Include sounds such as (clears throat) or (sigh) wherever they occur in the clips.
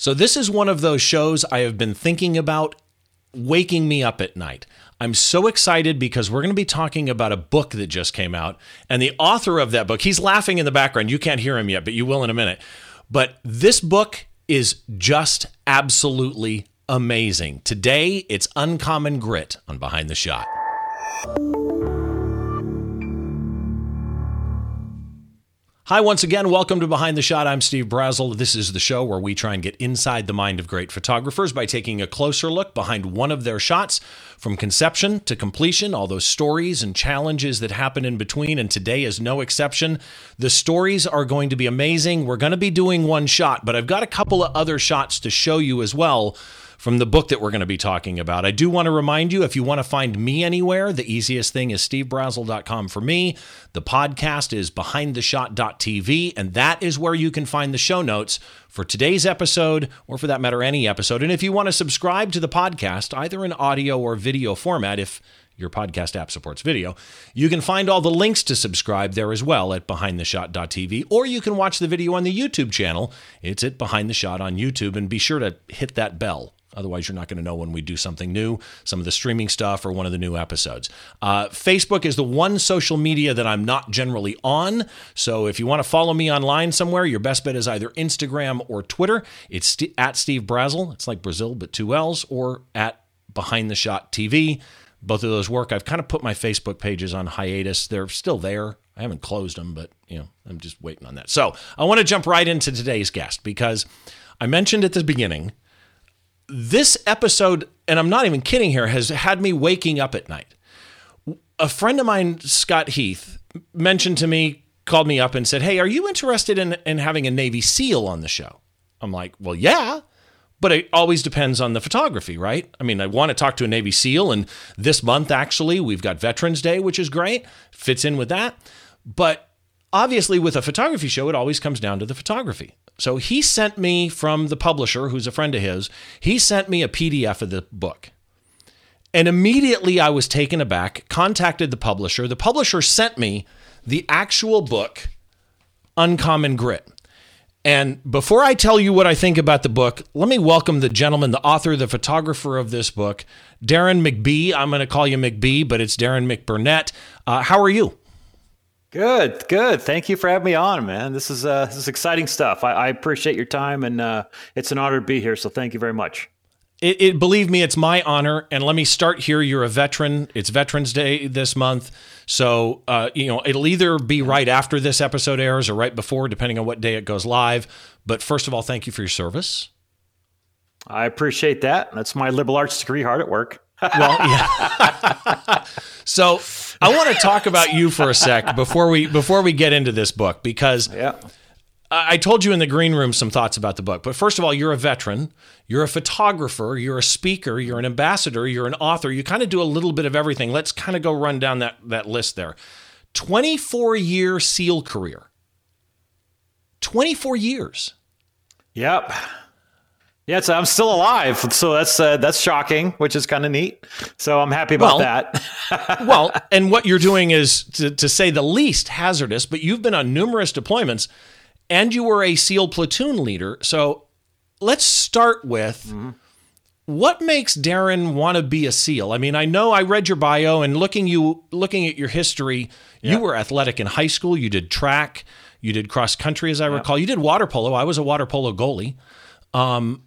So, this is one of those shows I have been thinking about waking me up at night. I'm so excited because we're going to be talking about a book that just came out. And the author of that book, he's laughing in the background. You can't hear him yet, but you will in a minute. But this book is just absolutely amazing. Today, it's Uncommon Grit on Behind the Shot. Hi, once again. Welcome to Behind the Shot. I'm Steve Brazill. This is the show where we try and get inside the mind of great photographers by taking a closer look behind one of their shots from conception to completion, all those stories and challenges that happen in between. And today is no exception. The stories are going to be amazing. We're going to be doing one shot, but I've got a couple of other shots to show you as well from the book that we're going to be talking about. I do want to remind you if you want to find me anywhere, the easiest thing is stevebrazill.com for me. The podcast is behindtheshot.tv, and that is where you can find the show notes for today's episode, or for that matter, any episode. And if you want to subscribe to the podcast, either in audio or video format, if your podcast app supports video. You can find all the links to subscribe there as well at behindtheshot.tv, or you can watch the video on the YouTube channel. It's at Behind the Shot on YouTube, and be sure to hit that bell Otherwise, you're not going to know when we do something new, some of the streaming stuff, or one of the new episodes. Uh, Facebook is the one social media that I'm not generally on. So if you want to follow me online somewhere, your best bet is either Instagram or Twitter. It's st- at Steve Brazill. It's like Brazil, but two L's, or at Behind the Shot TV. Both of those work. I've kind of put my Facebook pages on hiatus. They're still there. I haven't closed them, but you know, I'm just waiting on that. So I want to jump right into today's guest because I mentioned at the beginning this episode, and I'm not even kidding here, has had me waking up at night. A friend of mine, Scott Heath, mentioned to me, called me up and said, Hey, are you interested in, in having a Navy SEAL on the show? I'm like, Well, yeah. But it always depends on the photography, right? I mean, I want to talk to a Navy SEAL, and this month, actually, we've got Veterans Day, which is great, fits in with that. But obviously, with a photography show, it always comes down to the photography. So he sent me from the publisher, who's a friend of his, he sent me a PDF of the book. And immediately I was taken aback, contacted the publisher. The publisher sent me the actual book, Uncommon Grit. And before I tell you what I think about the book, let me welcome the gentleman, the author, the photographer of this book, Darren McBee. I'm going to call you McBee, but it's Darren McBurnett. Uh, how are you? Good, good. Thank you for having me on, man. This is uh, this is exciting stuff. I, I appreciate your time, and uh, it's an honor to be here. So thank you very much. It, it, believe me, it's my honor. And let me start here. You're a veteran. It's Veterans Day this month, so uh, you know it'll either be right after this episode airs or right before, depending on what day it goes live. But first of all, thank you for your service. I appreciate that. That's my liberal arts degree hard at work. (laughs) well, yeah. (laughs) so I want to talk about you for a sec before we before we get into this book because yeah. I told you in the green room some thoughts about the book. But first of all, you're a veteran, you're a photographer, you're a speaker, you're an ambassador, you're an author. You kind of do a little bit of everything. Let's kind of go run down that that list there. 24 year SEAL career. 24 years. Yep. Yeah, so I'm still alive, so that's uh, that's shocking, which is kind of neat. So I'm happy about well, that. (laughs) well, and what you're doing is, to, to say the least, hazardous. But you've been on numerous deployments, and you were a SEAL platoon leader. So let's start with. Mm-hmm. What makes Darren want to be a SEAL? I mean, I know I read your bio and looking you looking at your history, yeah. you were athletic in high school. You did track, you did cross country, as I yeah. recall. You did water polo. I was a water polo goalie. Um,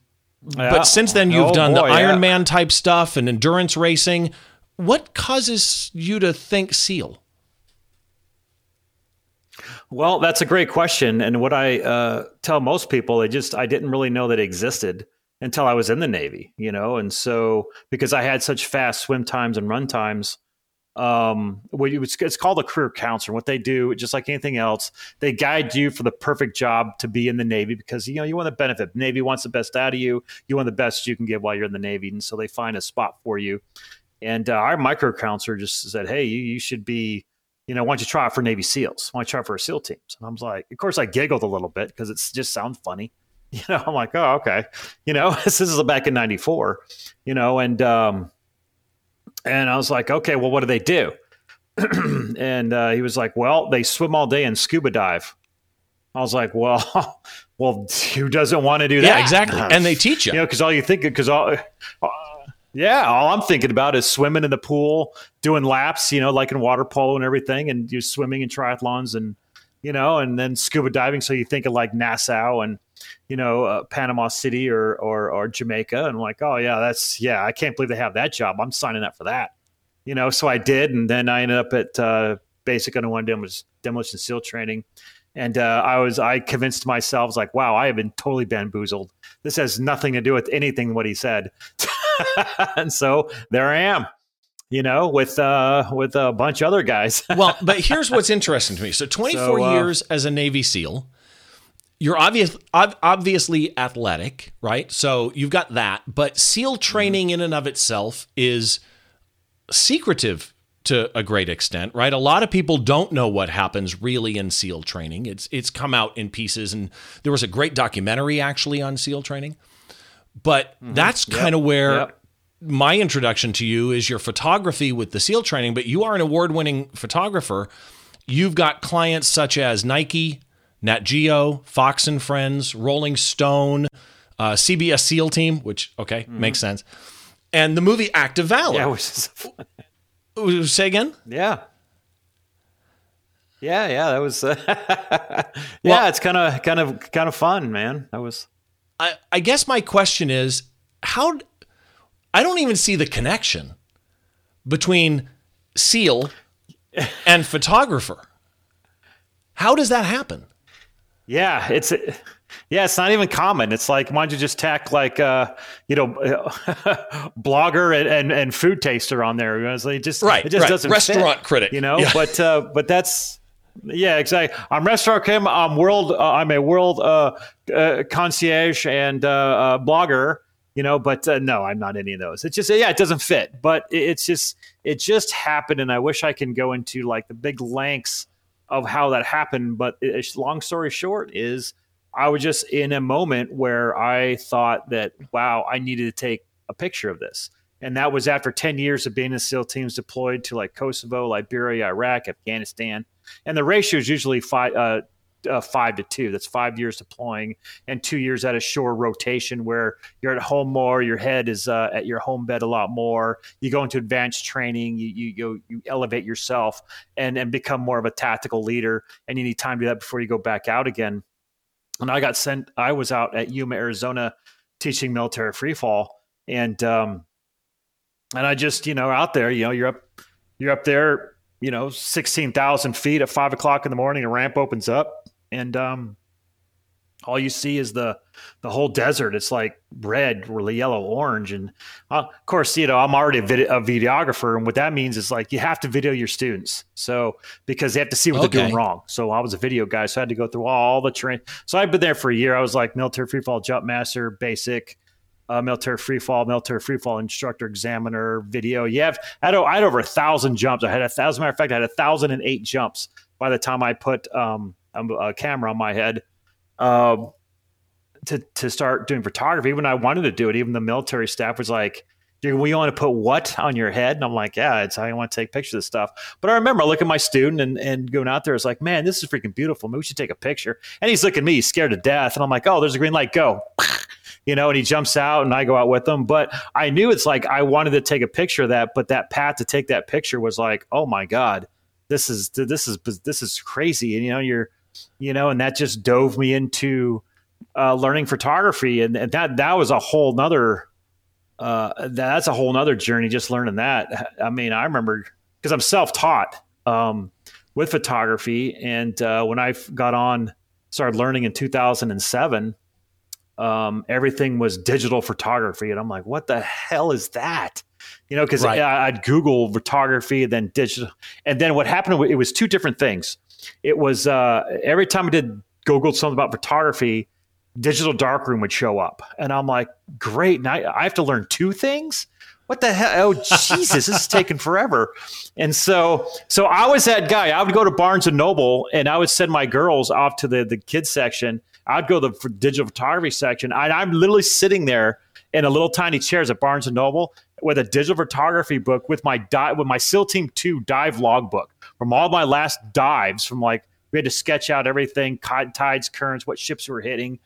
yeah. But since then, you've oh, done boy, the Ironman yeah. type stuff and endurance racing. What causes you to think SEAL? Well, that's a great question, and what I uh, tell most people, I just I didn't really know that it existed until I was in the Navy, you know, and so because I had such fast swim times and run times, um, what it's called a career counselor. What they do, just like anything else, they guide you for the perfect job to be in the Navy because you know you want the benefit. Navy wants the best out of you. You want the best you can give while you're in the Navy, and so they find a spot for you. And uh, our micro counselor just said, "Hey, you, you should be." You know, why don't you try out for Navy SEALs? Why don't you try out for SEAL teams? And I was like, of course, I giggled a little bit because it just sounds funny. (laughs) You know, I'm like, oh, okay. You know, (laughs) this is back in '94. You know, and um, and I was like, okay, well, what do they do? (clears throat) and uh, he was like, well, they swim all day and scuba dive. I was like, well, (laughs) well, (laughs) who doesn't want to do that? Yeah, exactly. and they (laughs) teach you. You know, because all you think, because all, uh, yeah, all I'm thinking about is swimming in the pool, doing laps, you know, like in water polo and everything, and you're swimming in triathlons and, you know, and then scuba diving. So you think of like Nassau and, you know, uh, Panama City or, or, or Jamaica. And I'm like, oh, yeah, that's, yeah, I can't believe they have that job. I'm signing up for that. You know, so I did. And then I ended up at uh, Basic Underwater Demolition, Demolition SEAL training and uh, I was I convinced myself like, wow, I have been totally bamboozled. This has nothing to do with anything what he said. (laughs) and so there I am, you know, with uh, with a bunch of other guys. well, but (laughs) here's what's interesting to me. So 24 so, uh, years as a Navy SEAL. You're obvious, obviously athletic, right? So you've got that, but SEAL training in and of itself is secretive to a great extent, right? A lot of people don't know what happens really in SEAL training. It's it's come out in pieces, and there was a great documentary actually on SEAL training. But mm-hmm. that's yep. kind of where yep. my introduction to you is your photography with the SEAL training. But you are an award-winning photographer. You've got clients such as Nike, Nat Geo, Fox and Friends, Rolling Stone, uh, CBS SEAL Team, which okay mm-hmm. makes sense, and the movie Act of Valor. Yeah, which is Say again? Yeah. Yeah, yeah, that was. Uh, (laughs) yeah, well, it's kind of, kind of, kind of fun, man. That was. I, I guess my question is how. I don't even see the connection between SEAL (laughs) and photographer. How does that happen? Yeah, it's yeah, it's not even common. It's like why don't you just tack like uh, you know, (laughs) blogger and, and, and food taster on there? It's like just right, it just right. doesn't restaurant fit, critic, you know. Yeah. But uh, but that's yeah, exactly. I'm restaurant critic. I'm world. Uh, I'm a world uh, uh, concierge and uh, uh, blogger. You know, but no, I'm not any of those. It's just yeah, it doesn't fit. But it's just it just happened, and I wish I can go into like the big lengths of how that happened. But it, long story short is I was just in a moment where I thought that, wow, I needed to take a picture of this. And that was after 10 years of being in SEAL teams deployed to like Kosovo, Liberia, Iraq, Afghanistan. And the ratio is usually five, uh, uh, five to two. That's five years deploying and two years at a shore rotation where you're at home more. Your head is uh, at your home bed a lot more. You go into advanced training. You you you, you elevate yourself and and become more of a tactical leader. And you need time to do that before you go back out again and I got sent. I was out at Yuma, Arizona, teaching military freefall, and um, and I just you know out there, you know, you're up, you're up there, you know, sixteen thousand feet at five o'clock in the morning. A ramp opens up, and um, all you see is the the whole desert. It's like red, really yellow, orange, and uh, of course, you know, I'm already a, a, videographer, and what that means is like you have to video your students, so because they have to see what okay. they're doing wrong. So I was a video guy, so I had to go through all the train. So I've been there for a year. I was like military freefall jump master, basic. Uh, military freefall, military freefall instructor, examiner, video. You have I had, I had over a thousand jumps. I had a thousand. Matter of fact, I had a thousand and eight jumps by the time I put um, a camera on my head um, to to start doing photography. When I wanted to do it, even the military staff was like, "Do we want to put what on your head?" And I'm like, "Yeah, it's how I want to take pictures of stuff." But I remember I look at my student and, and going out there, it's like, "Man, this is freaking beautiful. Maybe we should take a picture." And he's looking at me, scared to death, and I'm like, "Oh, there's a green light, go!" (laughs) you know, and he jumps out, and I go out with him. But I knew it's like I wanted to take a picture of that, but that path to take that picture was like, "Oh my god." This is this is this is crazy, and you know you're you know, and that just dove me into uh, learning photography, and, and, that that was a whole nother. Uh, that's a whole nother journey. Just learning that. I mean, I remember because I'm self taught um, with photography, and uh, when I got on, started learning in 2007. Um, everything was digital photography, and I'm like, what the hell is that? You know, because right. I'd Google photography and then digital, and then what happened? It was two different things it was uh, every time I did Google something about photography, digital darkroom would show up, and I'm like, great. Now I have to learn two things. What the hell? Oh Jesus, this is taking forever. And so, so I was that guy. I would go to Barnes and Noble, and I would send my girls off to the the kids section. I'd go to the digital photography section, and I'm literally sitting there in a little tiny chairs at Barnes and Noble with a digital photography book with my di- with my SEAL Team Two dive logbook from all my last dives from like We had to sketch out everything, tides, currents, what ships we were hitting,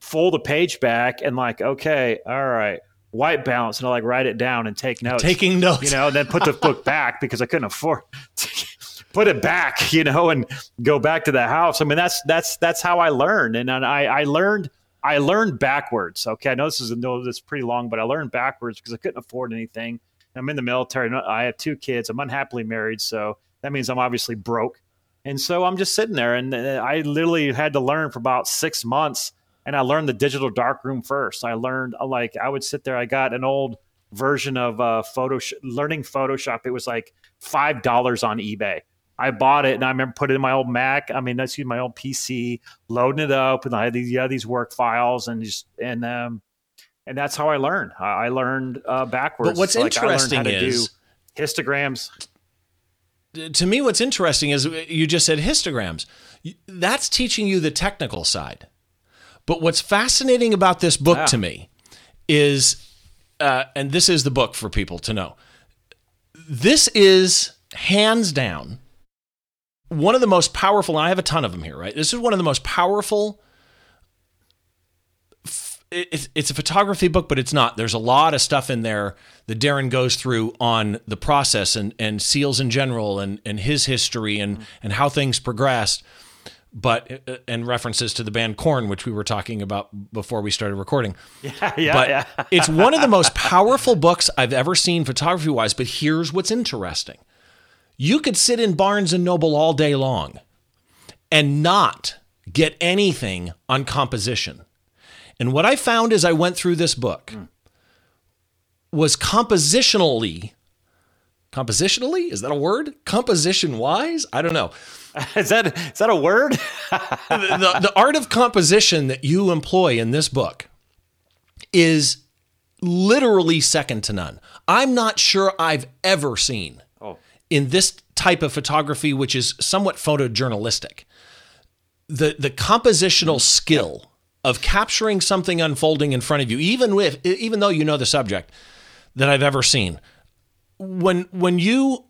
fold the page back, and like, okay, all right, white balance, and I like write it down and take notes. Taking notes, you know, and then put the book (laughs) back because I couldn't afford. To (laughs) put it back, you know, and go back to the house. I mean, that's that's that's how I learned, and I I learned I learned backwards. Okay, I know this is a no, this is pretty long, but I learned backwards because I couldn't afford anything. I'm in the military. I have two kids. I'm unhappily married, so that means I'm obviously broke. And so I'm just sitting there, and uh, I literally had to learn for about six months. And I learned the digital darkroom first. I learned uh, like I would sit there. I got an old version of uh, Photoshop, learning Photoshop. It was like five dollars on eBay. I bought it and I remember putting it in my old Mac. I mean, that's my old PC, loading it up, and I had these yeah these work files and just and um and that's how I learned. I learned uh, backwards. But what's like interesting is histograms. To me, what's interesting is you just said histograms. That's teaching you the technical side. But what's fascinating about this book to me is, uh, and this is the book for people to know. This is hands down one of the most powerful, I have a ton of them here, right? This is one of the most powerful. It's a photography book, but it's not. There's a lot of stuff in there that Darren goes through on the process and, and seals in general and, and his history and, and how things progressed. But uh, and references to the band Korn, which we were talking about before we started recording. (laughs) Yeah, yeah, but yeah. it's one of the most powerful books I've ever seen photography wise. But here's what's interesting you could sit in Barnes and Noble all day long and not get anything on composition. And what I found as I went through this book mm. was compositionally, compositionally, is that a word? Composition wise? I don't know. (laughs) is that is that a word? (laughs) the, the, the art of composition that you employ in this book is literally second to none. I'm not sure I've ever seen in this type of photography, which is somewhat photojournalistic, the the compositional skill of capturing something unfolding in front of you, even with even though you know the subject, that I've ever seen. When when you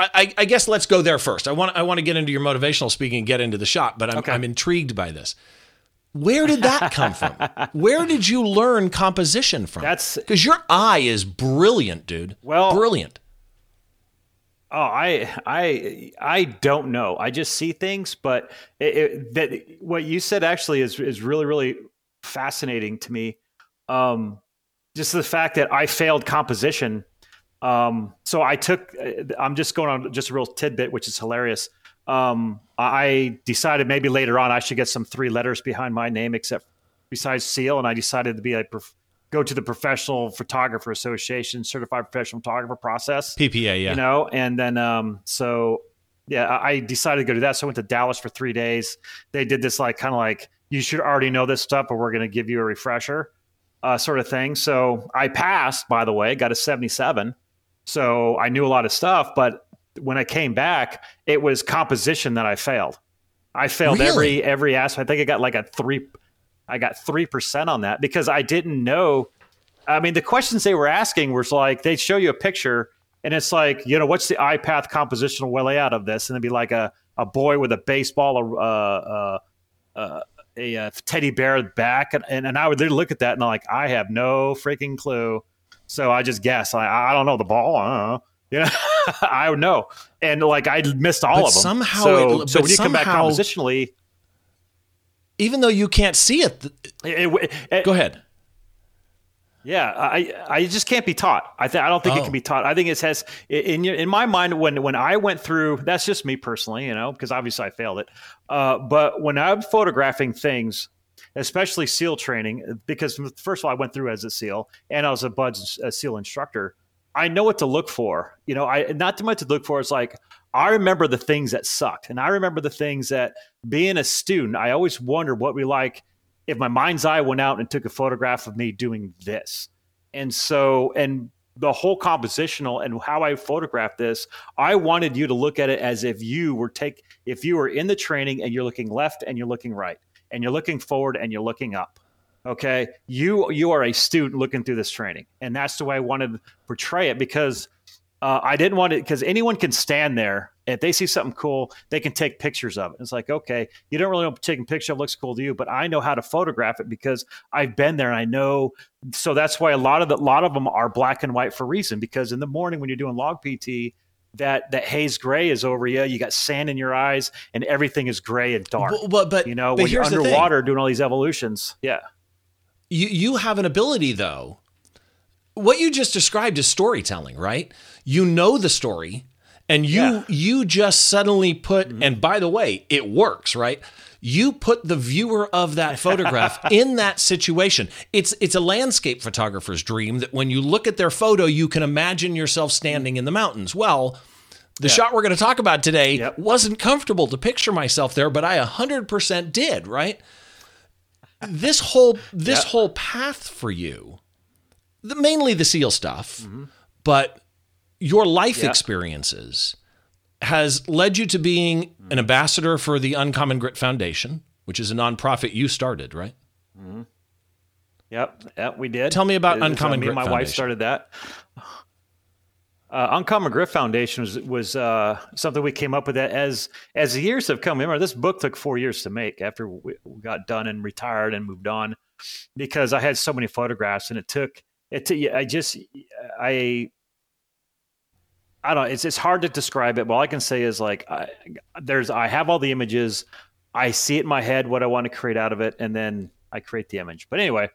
I, I, guess let's go there first. I want I want to get into your motivational speaking and get into the shot, but I'm, okay. I'm intrigued by this. Where did that come from? (laughs) Where did you learn composition from? That's because your eye is brilliant, dude. Well, brilliant. Oh, I I I don't know. I just see things, but it, it, that what you said actually is is really really fascinating to me. Um, just the fact that I failed composition. Um, so I took. Uh, I'm just going on just a real tidbit, which is hilarious. Um, I decided maybe later on I should get some three letters behind my name, except besides Seal, and I decided to be a prof- go to the Professional Photographer Association Certified Professional Photographer process. PPA, yeah. You know, and then um, so yeah, I decided to go to that. So I went to Dallas for three days. They did this like kind of like you should already know this stuff, but we're going to give you a refresher, uh, sort of thing. So I passed, by the way, got a seventy-seven. So I knew a lot of stuff, but when I came back, it was composition that I failed. I failed really? every every aspect. I think I got like a three I got 3% on that because I didn't know. I mean, the questions they were asking was like, they'd show you a picture and it's like, you know, what's the eye path compositional layout of this? And it'd be like a, a boy with a baseball, uh, uh, uh, a, a, teddy bear back. And, and, and I would look at that and I'm like, I have no freaking clue. So I just guess. I, I don't know the ball. I don't know. Yeah, (laughs) I would know. And like I missed all but of them. Somehow, so, it, so when you somehow, come back compositionally, even though you can't see it. it, it go ahead. Yeah, I I just can't be taught. I th- I don't think oh. it can be taught. I think it has in in my mind when when I went through. That's just me personally, you know, because obviously I failed it. Uh, but when I'm photographing things, especially SEAL training, because first of all I went through as a SEAL and I was a BUD/S a SEAL instructor. I know what to look for. You know, I not too much to look for. It's like I remember the things that sucked. And I remember the things that being a student, I always wondered what we like if my mind's eye went out and took a photograph of me doing this. And so, and the whole compositional and how I photographed this, I wanted you to look at it as if you were take if you were in the training and you're looking left and you're looking right and you're looking forward and you're looking up. Okay. You you are a student looking through this training. And that's the way I wanted to portray it because uh, I didn't want it because anyone can stand there if they see something cool, they can take pictures of it. It's like, okay, you don't really know taking picture of looks cool to you, but I know how to photograph it because I've been there and I know. So that's why a lot of the, a lot of them are black and white for a reason. Because in the morning when you're doing log PT, that that haze gray is over you. You got sand in your eyes, and everything is gray and dark. But, but, but you know but when you're underwater doing all these evolutions, yeah. You you have an ability though. What you just described is storytelling, right? You know the story, and you yeah. you just suddenly put. Mm-hmm. And by the way, it works, right? you put the viewer of that photograph (laughs) in that situation. It's it's a landscape photographer's dream that when you look at their photo, you can imagine yourself standing in the mountains. Well, the yeah. shot we're going to talk about today yep. wasn't comfortable to picture myself there, but I 100% did, right? This whole this yep. whole path for you, the, mainly the SEAL stuff, mm-hmm. but your life yep. experiences has led you to being an ambassador for the Uncommon Grit Foundation, which is a nonprofit you started, right? Mm-hmm. Yep, yep, we did. Tell me about it Uncommon Grit. My Foundation. wife started that. Uh, Uncommon Grit Foundation was was uh, something we came up with as as the years have come. Remember, this book took four years to make after we got done and retired and moved on, because I had so many photographs and it took it. T- I just I I don't. It's it's hard to describe it. But all I can say is like I, there's I have all the images. I see it in my head what I want to create out of it, and then I create the image. But anyway,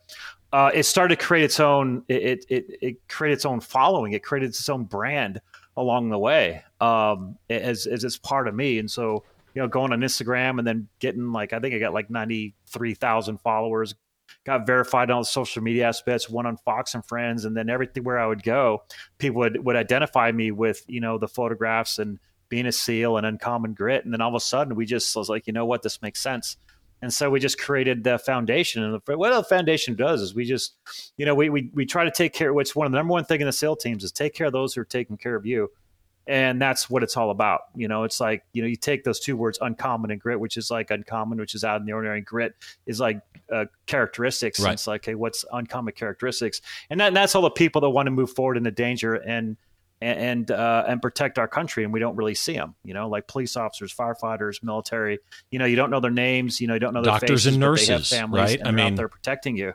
uh, it started to create its own. It, it it created its own following. It created its own brand along the way um, as as it's part of me. And so you know, going on Instagram and then getting like I think I got like ninety three thousand followers got verified on all the social media aspects, one on Fox and Friends, and then everything where I would go, people would, would identify me with, you know, the photographs and being a SEAL and uncommon grit. And then all of a sudden we just was like, you know what, this makes sense. And so we just created the foundation. And the, what the foundation does is we just, you know, we, we, we try to take care, what's one of the number one thing in the SEAL teams is take care of those who are taking care of you and that's what it's all about you know? It's like you know you take those two words uncommon and grit which is like uncommon which is out in the ordinary and grit is like uh, characteristics right. it's like hey what's uncommon characteristics? And, that, and that's all the people that want to move forward into danger and and uh, and protect our country and we don't really see them you know? Like police officers firefighters military you know you don't know their names you know you don't know their doctors faces, and nurses right? i mean they're protecting you.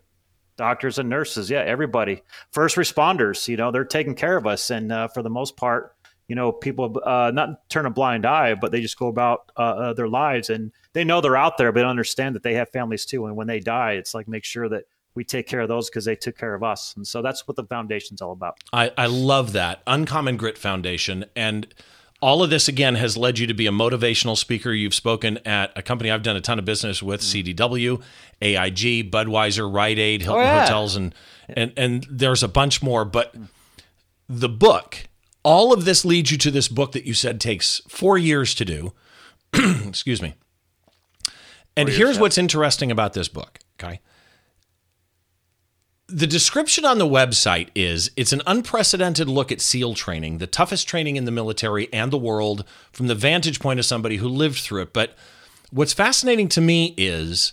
Doctors and nurses yeah everybody. First responders you know they're taking care of us and uh, for the most part you know, people uh, not turn a blind eye, but they just go about uh, uh, their lives and they know they're out there, but understand that they have families too. And when they die, it's like make sure that we take care of those because they took care of us. And so that's what the foundation's all about. I, I love that. Uncommon Grit Foundation. And all of this again has led you to be a motivational speaker. You've spoken at a company I've done a ton of business with, mm-hmm. CDW, AIG, Budweiser, Rite Aid, Hilton oh, yeah. Hotels, and and and there's a bunch more. But the book all of this leads you to this book that you said takes four years to do. (clears throat) Excuse me. And here's what's interesting about this book, okay? The description on the website is it's an unprecedented look at SEAL training, the toughest training in the military and the world from the vantage point of somebody who lived through it. But what's fascinating to me is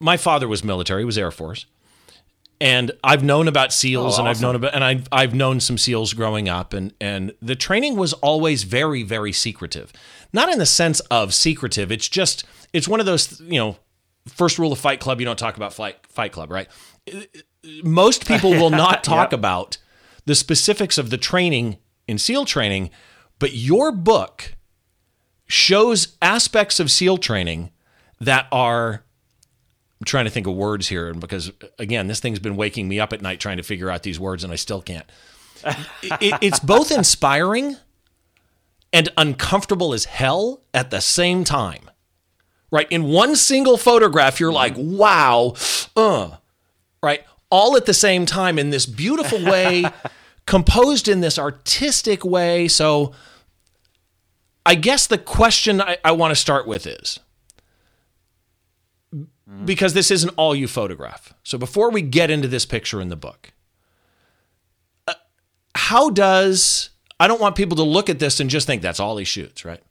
my father was military, was Air Force and I've known about seals, oh, and I've known about, and I've I've known some seals growing up, and and the training was always very very secretive, not in the sense of secretive. It's just it's one of those you know, first rule of Fight Club: you don't talk about Fight Fight Club, right? Most people will (laughs) not talk yep. about the specifics of the training in SEAL training, but your book shows aspects of SEAL training that are I'm trying to think of words here and because again, this thing's been waking me up at night trying to figure out these words, and I still can't. it, it's both inspiring and uncomfortable as hell at the same time. Right? In one single photograph, you're like, wow, uh, right? All at the same time in this beautiful way, (laughs) composed in this artistic way. So, I guess the question I, I want to start with is mm-hmm. because this isn't all you photograph. So before we get into this picture in the book, uh, how does I don't want people to look at this and just think that's all he shoots, right?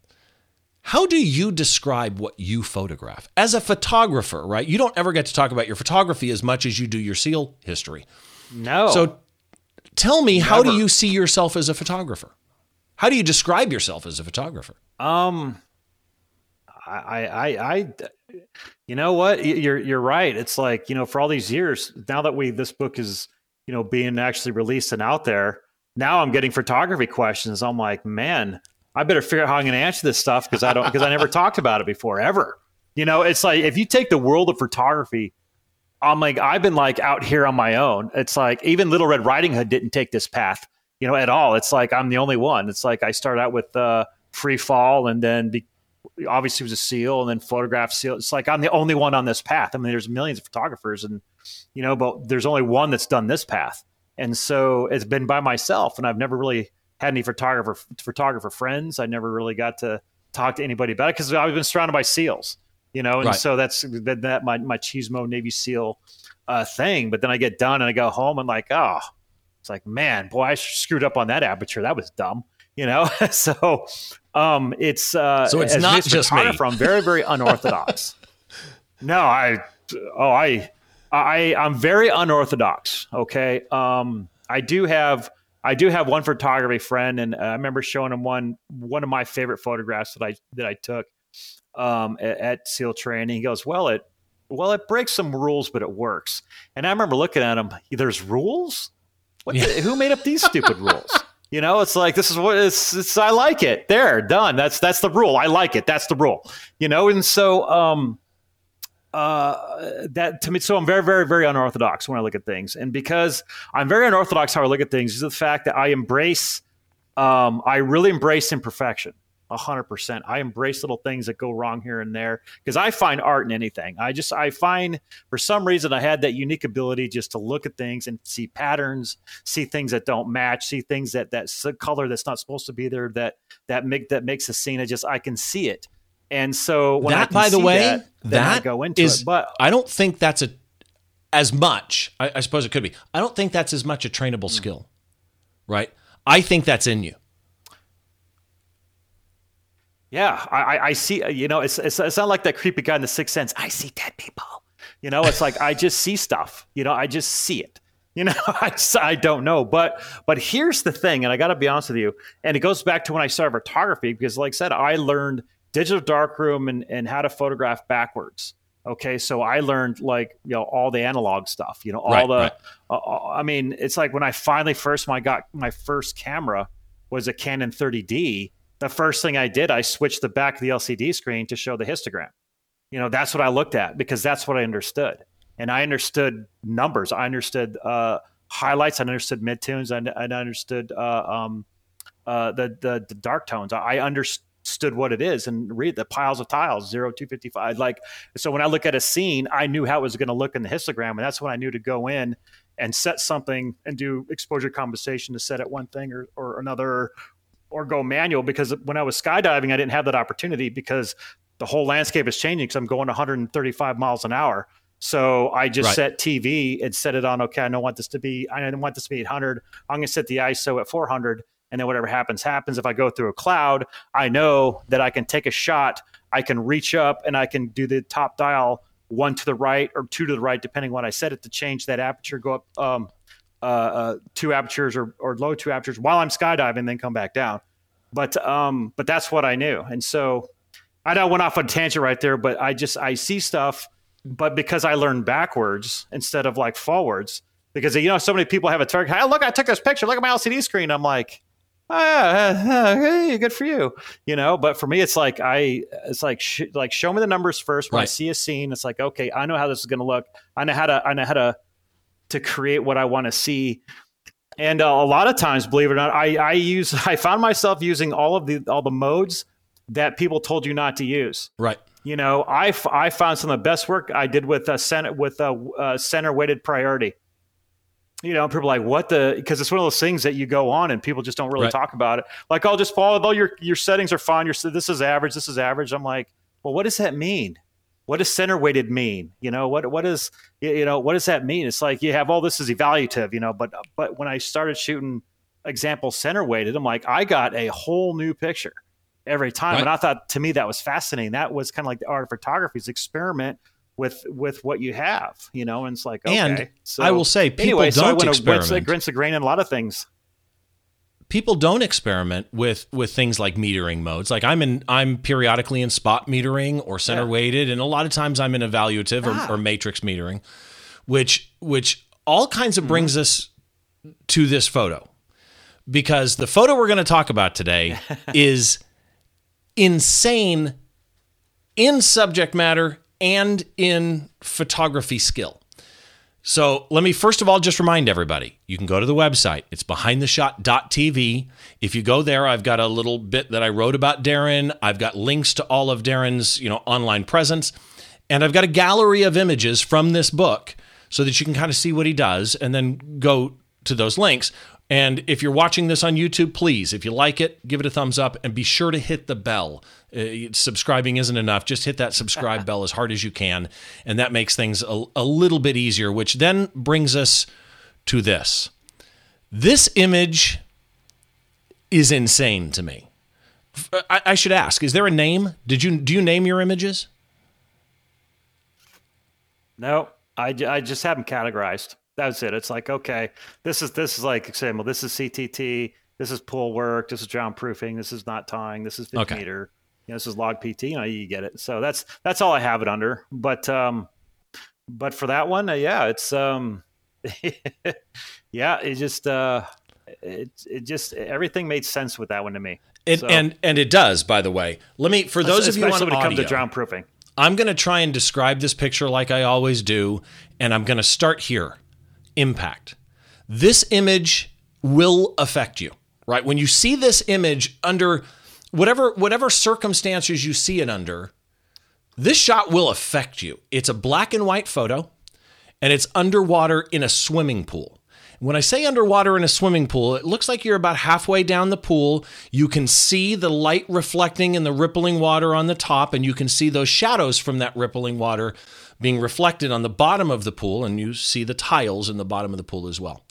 How do you describe what you photograph as a photographer, right? You don't ever get to talk about your photography as much as you do your SEAL history. No. So tell me, Never. how do you see yourself as a photographer? How do you describe yourself as a photographer? Um, I, I, I, you know what? You're, you're right. It's like, you know, for all these years, now that we, this book is, you know, being actually released and out there, now I'm getting photography questions. I'm like, man, I better figure out how I'm going to answer this stuff because I don't, because I never (laughs) talked about it before ever. You know, it's like if you take the world of photography, I'm like, I've been like out here on my own. It's like even Little Red Riding Hood didn't take this path, you know, at all. It's like I'm the only one. It's like I start out with uh, free fall and then be, obviously was a seal and then photographed seal. It's like I'm the only one on this path. I mean, there's millions of photographers and, you know, but there's only one that's done this path. And so it's been by myself and I've never really had any photographer, photographer friends. I never really got to talk to anybody about it because I've been surrounded by seals, you know, and right. so that's been that my, my Chizmo Navy SEAL uh, thing. But then I get done and I go home and like, oh, it's like, man, boy, I screwed up on that aperture. That was dumb you know (laughs) so um it's uh so it's not just me. From very very unorthodox. (laughs) No i oh i i i'm very unorthodox okay? Um i do have i do have one photography friend and i remember showing him one one of my favorite photographs that i that i took um at, at seal training. He goes well it well it breaks some rules but it works. And i remember looking at him there's rules? What yeah. the, who made up these stupid (laughs) rules you know, it's like this is what it's, it's I like it. There, done. That's that's the rule. I like it. That's the rule. You know, and so um uh that to me so I'm very very very unorthodox when I look at things. And because I'm very unorthodox how I look at things is the fact that I embrace um I really embrace imperfection. 100%. I embrace little things that go wrong here and there because I find art in anything. I just, I find for some reason I had that unique ability just to look at things and see patterns, see things that don't match, see things that, that color that's not supposed to be there that, that make, that makes a scene. I just, I can see it. And so when that, by the way, that, that I go into is, it. But I don't think that's a, as much, I, I suppose it could be. I don't think that's as much a trainable mm. skill, right? I think that's in you. Yeah, I, I see. You know, it's, it's it's not like that creepy guy in the Sixth Sense. I see dead people. You know, it's like I just see stuff. You know, I just see it. (laughs) You know, I, just, I don't know, but but here's the thing, and I got to be honest with you, and it goes back to when I started photography because, like I said, I learned digital darkroom and and how to photograph backwards. Okay, so I learned like you know all the analog stuff. You know, all right, the. Right. Uh, uh I mean, it's like when I finally first my got my first camera was a Canon 30D the first thing I did, I switched the back of the LCD screen to show the histogram. You know, that's what I looked at because that's what I understood. And I understood numbers. I understood uh, highlights. I understood midtones. I, I understood uh, um, uh, the, the, the dark tones. I understood what it is and read the piles of tiles zero two fifty five. Like so, when I look at a scene, I knew how it was going to look in the histogram, and that's when I knew to go in and set something and do exposure compensation to set at one thing or, or another or go manual because when I was skydiving, I didn't have that opportunity because the whole landscape is changing because I'm going 135 miles an hour. So I just right. set TV and set it on. Okay, I don't want this to be. I don't want this to be 800. I'm going to set the ISO at 400, and then whatever happens happens. If I go through a cloud, I know that I can take a shot. I can reach up and I can do the top dial one to the right or two to the right, depending on what I set it to change that aperture. Go up um, uh, uh, two apertures or, or low two apertures while I'm skydiving, then come back down. But um, but that's what I knew, and so I know I went off on a tangent right there. But I just I see stuff, but because I learned backwards instead of like forwards, because you know so many people have a target. Hey, look, I took this picture. Look at my LCD screen. I'm like, oh, yeah, (laughs) hey, good for you, you know. But for me, it's like I, it's like sh- like show me the numbers first. When right. I see a scene, it's like okay, I know how this is going to look. I know how to I know how to to create what I want to see. And uh, a lot of times, believe it or not, I, I use (laughs) I found myself using all of the all the modes that people told you not to use. Right. You know, I, f- I found some of the best work I did with a center with uh, a, a uh, center weighted priority. You know, people like what the because it's one of those things that you go on and people just don't really right. talk about it. Like I'll just follow. All your your settings are fine. Your this is average. This is average. I'm like, well, what does that mean? What does center weighted mean? You know, what what is you know what does that mean? It's like you have all this is evaluative, you know, but but when I started shooting example center weighted, I'm like, I got a whole new picture every time. Right. And I thought to me that was fascinating. That was kind of like the art of photography is experiment with with what you have, you know, and it's like okay. And so, I will say people anyway, don't so I went experiment. against the grain in a lot of things people don't experiment with with things like metering modes. Like I'm in I'm periodically in spot metering or center weighted, and a lot of times I'm in evaluative Ah. or, or matrix metering, which which all kinds of brings us to this photo. Because the photo we're going to talk about today (laughs) is insane in subject matter and in photography skill. So let me first of all just remind everybody you can go to the website. It's behindtheshot.tv. If you go there, I've got a little bit that I wrote about Darren. I've got links to all of Darren's, you know, online presence. And I've got a gallery of images from this book so that you can kind of see what he does and then go to those links. And if you're watching this on YouTube, please, if you like it, give it a thumbs up and be sure to hit the bell. Uh, subscribing isn't enough. Just hit that subscribe (laughs) bell as hard as you can. And that makes things a, a little bit easier, which then brings us to this. This image is insane to me. I, I should ask, is there a name? Did you do you name your images? No, I, I just have them categorized. That's it. It's like okay, this is this is like saying, well, this is CTT, this is pull work, this is drown proofing, this is knot tying, this is 50 Okay. meter, you know, this is log PT. You know, you get it. So that's that's all I have it under. But um, but for that one, uh, yeah, it's um, (laughs) yeah, it just uh, it it just everything made sense with that one to me. And, So- and and it does, by the way. Let me for those of you on when it comes to drown proofing. I'm going to try and describe this picture like I always do, and I'm going to start here. Impact. This image will affect you, right? When you see this image under whatever whatever circumstances you see it under, this shot will affect you. It's a black and white photo, and it's underwater in a swimming pool. When I say underwater in a swimming pool, it looks like you're about halfway down the pool. You can see the light reflecting in the rippling water on the top, and you can see those shadows from that rippling water being reflected on the bottom of the pool, and you see the tiles in the bottom of the pool as well.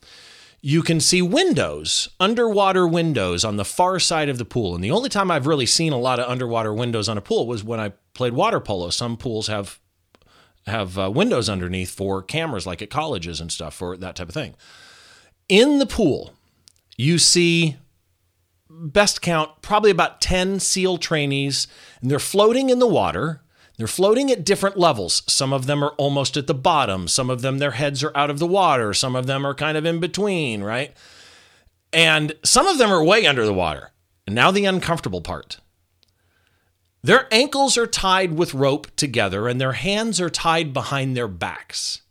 You can see windows, underwater windows on the far side of the pool. And the only time I've really seen a lot of underwater windows on a pool was when I played water polo. Some pools have have uh, windows underneath for cameras, like at colleges and stuff, for that type of thing. In the pool, you see best count probably about 10 SEAL trainees, and they're floating in the water. They're floating at different levels. Some of them are almost at the bottom. Some of them, their heads are out of the water. Some of them are kind of in between, right? And some of them are way under the water. And now the uncomfortable part. Their ankles are tied with rope together and their hands are tied behind their backs.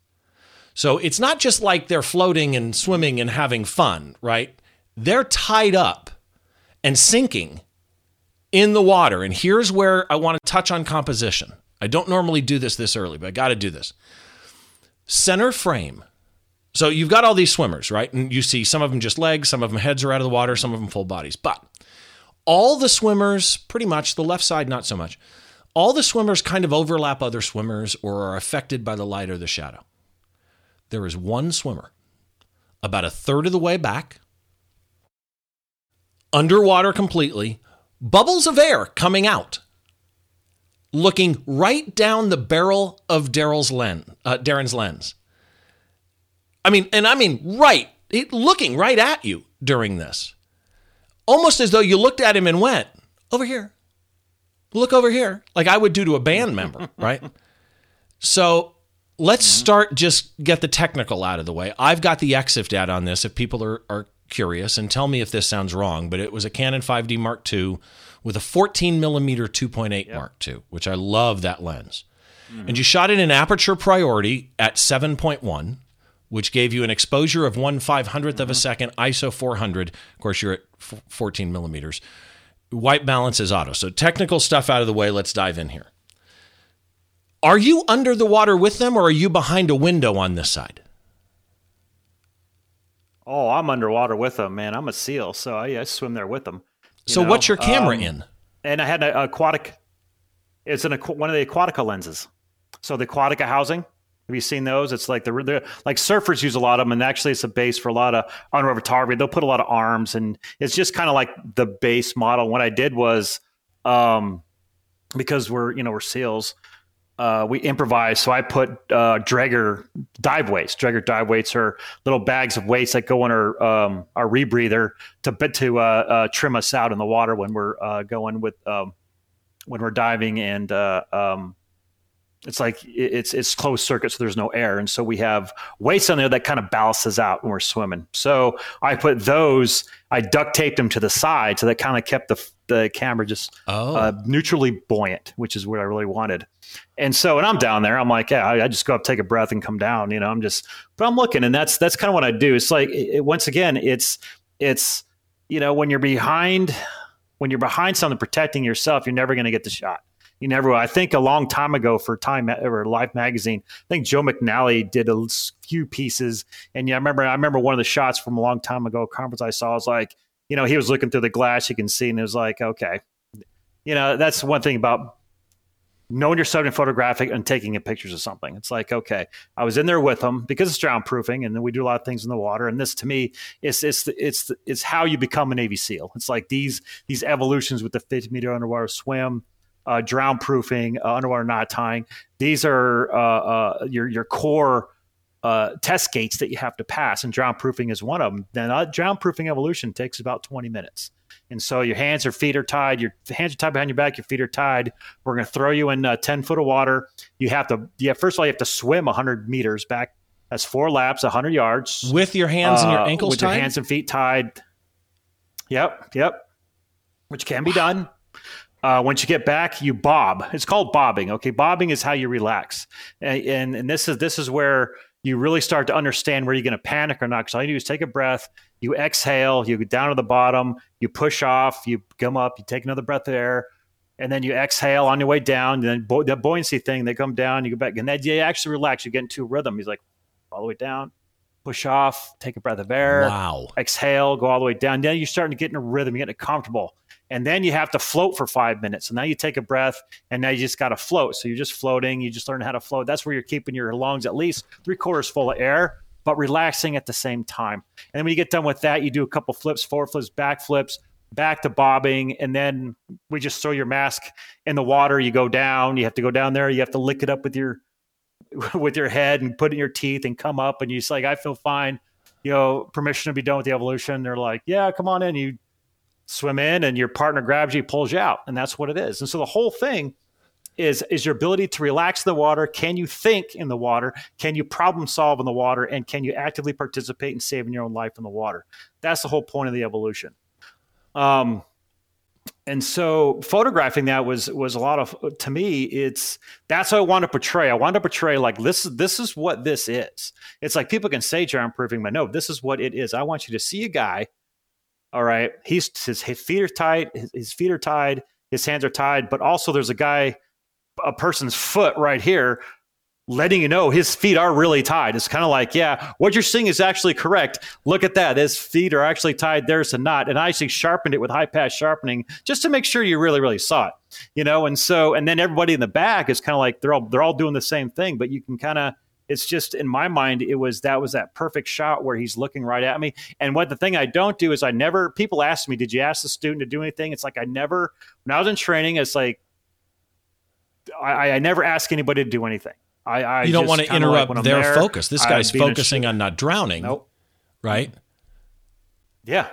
So it's not just like they're floating and swimming and having fun, right? They're tied up and sinking in the water. And here's where I want to touch on composition. I don't normally do this this early, but I got to do this. Center frame. So you've got all these swimmers, right? And you see some of them just legs, some of them heads are out of the water, some of them full bodies. But all the swimmers, pretty much, the left side, not so much, all the swimmers kind of overlap other swimmers or are affected by the light or the shadow. There is one swimmer about a third of the way back, underwater completely, bubbles of air coming out, looking right down the barrel of Daryl's lens, uh, Darren's lens. I mean, and I mean right, it, looking right at you during this, almost as though you looked at him and went over here, look over here, like I would do to a band member, (laughs) right? So let's start just get the technical out of the way. I've got the EXIF data on this if people are, are curious and tell me if this sounds wrong, but it was a Canon 5D Mark II with a 14 millimeter 2.8 Mark II, which I love that lens. And you shot it in aperture priority at 7.1, which gave you an exposure of one five hundredth of a mm-hmm. second, ISO 400. Of course, you're at f- 14 millimeters. White balance is auto. So technical stuff out of the way. Let's dive in here. Are you under the water with them or are you behind a window on this side? Oh, I'm underwater with them, man. I'm a seal, so I, I swim there with them. So know? what's your camera Um, in? And I had an aquatic. It's an one of the Aquatica lenses. So the Aquatica housing. Have you seen those? It's like the like surfers use a lot of them, and actually it's a base for a lot of underwater photography. They'll put a lot of arms, and it's just kind of like the base model. What I did was, um, because we're you know we're seals, uh, we improvised. So I put uh, Draeger dive weights. Draeger dive weights are little bags of weights that go on our um, our rebreather to to uh, uh, trim us out in the water when we're uh, going with um, when we're diving and uh, um, it's like it's it's closed circuit, so there's no air, and so we have weights on there that kind of balances out when we're swimming. So I put those, I duct taped them to the side, so that kind of kept the the camera just oh. uh, neutrally buoyant, which is what I really wanted. And so, and I'm down there, I'm like, yeah, I, I, just go up, take a breath, and come down. You know, I'm just, but I'm looking, and that's that's kind of what I do. It's like it, once again, it's it's you know when you're behind when you're behind something protecting yourself, you're never going to get the shot you never. I think a long time ago for Time or Life magazine, I think Joe McNally did a few pieces, and yeah, I remember. I remember one of the shots from a long time ago conference I saw was like, you know, he was looking through the glass, you can see, and it was like, okay, you know, that's one thing about knowing your subject photographic and taking pictures of something. It's like, okay, I was in there with them because it's drown proofing and then we do a lot of things in the water. And this to me is it's it's it's how you become a Navy SEAL. It's like these these evolutions with the 50 meter underwater swim, uh, drown proofing, uh, underwater knot tying. These are uh, uh, your your core uh, test gates that you have to pass, and drown proofing is one of them. Then drown proofing evolution takes about 20 minutes. And so your hands or feet are tied. Your hands are tied behind your back. Your feet are tied. We're going to throw you in 10 foot of water. You have to, yeah, first of all, you have to swim 100 meters back. That's four laps, 100 yards. With your hands and your ankles with tied? your hands and feet tied. Yep, yep. Which can be done. Uh, once you get back, you bob. It's called bobbing. Okay, bobbing is how you relax, and, and, and this is this is where you really start to understand where you're going to panic or not. Because all you do is take a breath, you exhale, you go down to the bottom, you push off, you come up, you take another breath of air, and then you exhale on your way down. And then bo- the buoyancy thing, they come down, you go back, and then you actually relax. You get into a rhythm. He's like all the way down, push off, take a breath of air, wow, exhale, go all the way down. Then you're starting to get in a rhythm, you're getting comfortable and then you have to float for five minutes. So now you take a breath, and now you just got to float. So you're just floating. You just learn how to float. That's where you're keeping your lungs at least three quarters full of air, but relaxing at the same time. And then when you get done with that, you do a couple flips, forward flips, back flips, back to bobbing, and then we just throw your mask in the water. You go down. You have to go down there. You have to lick it up with your (laughs) with your head and put in your teeth and come up. And you're like, I feel fine. You know, permission to be done with the evolution. They're like, yeah, come on in. You swim in and your partner grabs you, pulls you out. And that's what it is. And so the whole thing is is your ability to relax the water. Can you think in the water? Can you problem solve in the water? And can you actively participate in saving your own life in the water? That's the whole point of the evolution. Um, and so photographing that was was a lot of to me it's that's what i want to portray i want to portray like this this is what this is it's like people can say drown proofing but no this is what it is i want you to see a guy all right. He's his, his feet are tied. His, his, feet are tied. His hands are tied. But also, there's a guy, a person's foot right here, letting you know his feet are really tied. It's kind of like, yeah, what you're seeing is actually correct. Look at that. His feet are actually tied. There's a knot. And I actually sharpened it with high pass sharpening just to make sure you really, really saw it. You know, and so, and then everybody in the back is kind of like they're all they're all doing the same thing, but you can kind of it's just in my mind, it was that was that perfect shot where he's looking right at me. And what the thing I don't do is I never. People ask me, "Did you ask the student to do anything?" It's like I never. When I was in training, it's like I, I never ask anybody to do anything. I, I you don't want to interrupt like their there, focus. This guy's focusing on not drowning. Nope. Right. Yeah.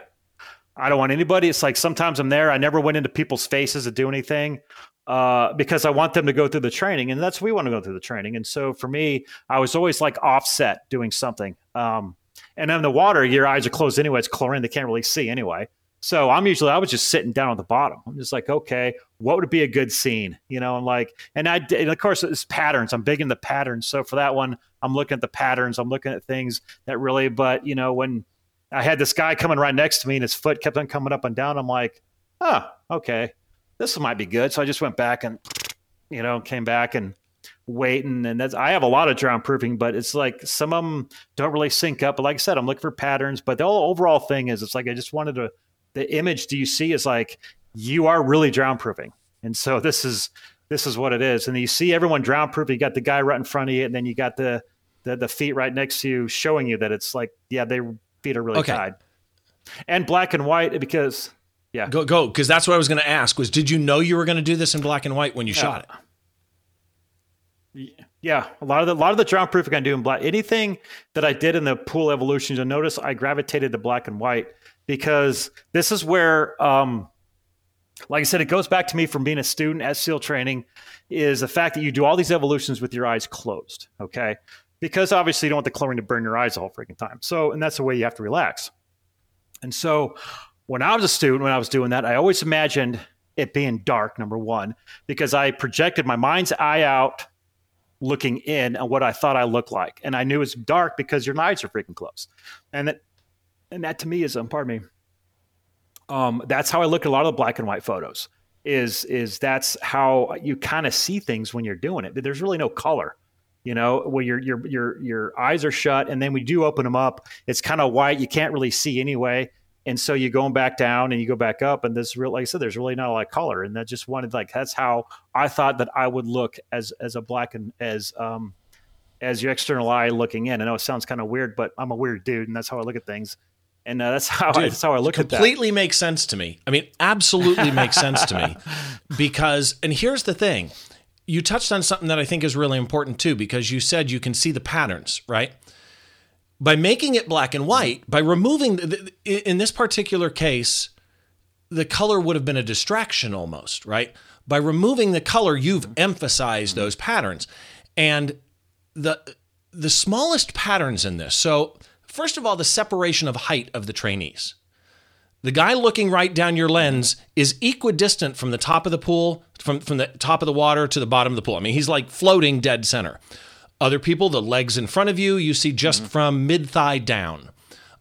I don't want anybody. It's like sometimes I'm there. I never went into people's faces to do anything uh, because I want them to go through the training, and that's we want to go through the training. And so for me, I was always like offset doing something. Um, and in the water, your eyes are closed anyway. It's chlorine; they can't really see anyway. So I'm usually I was just sitting down at the bottom. I'm just like, okay, what would be a good scene? You know, and like, and I and of course it's patterns. I'm big in the patterns. So for that one, I'm looking at the patterns. I'm looking at things that really. But you know, when I had this guy coming right next to me and his foot kept on coming up and down, I'm like, oh, okay this might be good. So I just went back and, you know, came back and waiting. And that's, I have a lot of drown proofing, but it's like some of them don't really sync up. But like I said, I'm looking for patterns. But the overall thing is, it's like I just wanted to, the image do you see is like you are really drown proofing. And so (laughs) this is, this is what it is. And you see everyone drown proof. You got the guy right in front of you, and then you got the, the, the feet right next to you showing you that it's like, yeah, their feet are really okay. tied. And black and white because yeah. Go go because that's what I was going to ask was did you know you were going to do this in black and white when you yeah. shot it? Yeah, a lot of the a lot of the drown proofing I do in black. Anything that I did in the pool evolution, you'll notice I gravitated to black and white because this is where, um, like I said, it goes back to me from being a student at SEAL training, is the fact that you do all these evolutions with your eyes closed. Okay, because obviously you don't want the chlorine to burn your eyes all freaking time. So, and that's the way you have to relax. And so, when I was a student, when I was doing that, I always imagined it being dark. Number one, because I projected my mind's eye out looking in on what I thought I looked like. And I knew it's dark because your eyes are freaking closed. And that and that to me is um pardon me. Um that's how I look at a lot of the black and white photos. Is is that's how you kind of see things when you're doing it. But There's really no color. You know, where your your your your eyes are shut and then we do open them up, it's kind of white. You can't really see anyway and so you're going back down and you go back up and this real like i said there's really not a lot of color and that just wanted like that's how i thought that i would look as as a black and as um as your external eye looking in i know it sounds kind of weird but i'm a weird dude and that's how i look at things and uh, that's (laughs) how Dude, I, that's how I look at that. Completely makes sense to me. I mean, absolutely makes sense to me (laughs) because, and here's the thing, you touched on something that I think is really important too because you said you can see the patterns, right? By making it black and white, by removing, the, in this particular case, the color would have been a distraction almost, right? By removing the color, you've emphasized those patterns. And the the smallest patterns in this. So, first of all, the separation of height of the trainees. The guy looking right down your lens is equidistant from the top of the pool, from, from the top of the water to the bottom of the pool. I mean, he's like floating dead center. Other people, the legs in front of you, you see just mm-hmm. from mid thigh down.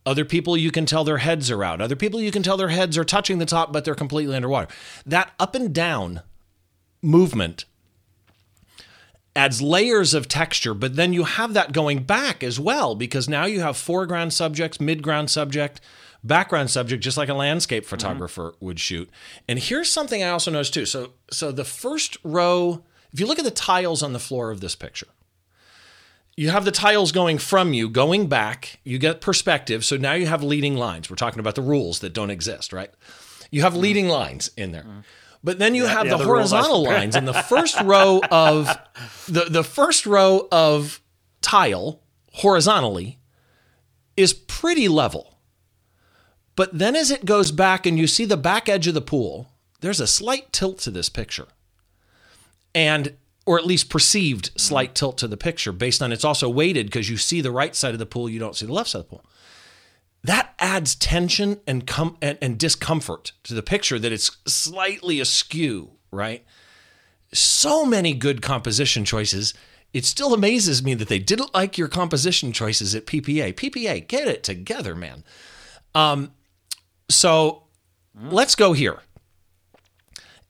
Other people, you can tell their heads are out. Other people, you can tell their heads are touching the top, but they're completely underwater. That up and down movement adds layers of texture, but then you have that going back as well, because now you have foreground subjects, midground subject, background subject, just like a landscape mm-hmm. photographer mm-hmm. would shoot. And here's something I also noticed too. So, so the first row, if you look at the tiles on the floor of this picture, you have the tiles going from you, going back. You get perspective. So now you have leading lines. We're talking about the rules that don't exist, right? You have leading lines in there. But then you yeah, have yeah, the, the horizontal lines in the first row of (laughs) the, the first row of tile horizontally is pretty level. But then as it goes back and you see the back edge of the pool, there's a slight tilt to this picture. And or at least perceived slight tilt to the picture based on it's also weighted because you see the right side of the pool, you don't see the left side of the pool. That adds tension and, com- and, and discomfort to the picture that it's slightly askew, right? So many good composition choices. It still amazes me that they didn't like your composition choices at PPA. PPA, get it together, man. Um, so let's go here.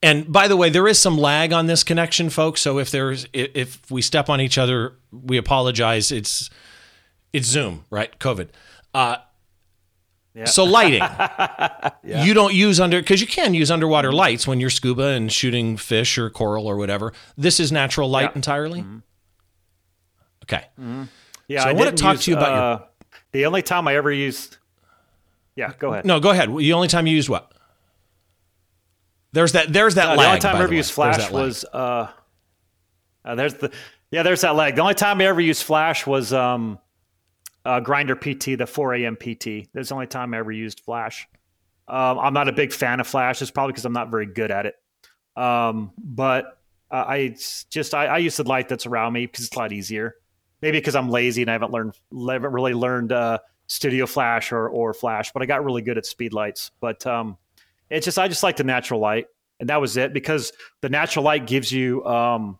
And by the way, there is some lag on this connection, folks. So if there's if we step on each other, we apologize. It's it's Zoom, right? COVID. Uh, yeah. So lighting, (laughs) yeah. you don't use under because you can use underwater lights when you're scuba and shooting fish or coral or whatever. This is natural light yeah. entirely. Mm-hmm. Okay. Mm-hmm. Yeah, so I, I want to talk use, to you about uh, your... the only time I ever used. Yeah, go ahead. No, go ahead. The only time you used what? There's that. There's that. Uh, lag, the only time I ever used Flash was. Uh, uh, there's the. Yeah, there's that lag. The only time I ever used Flash was um, uh, Grinder PT, the 4 a.m. PT. That's the only time I ever used Flash. Um, I'm not a big fan of Flash. It's probably because I'm not very good at it. Um, but uh, I just I, I, use the light that's around me because it's a lot easier. Maybe because I'm lazy and I haven't learned haven't really learned uh, Studio Flash or or Flash, but I got really good at speed lights. But um, it's just I just like the natural light, and that was it because the natural light gives you um,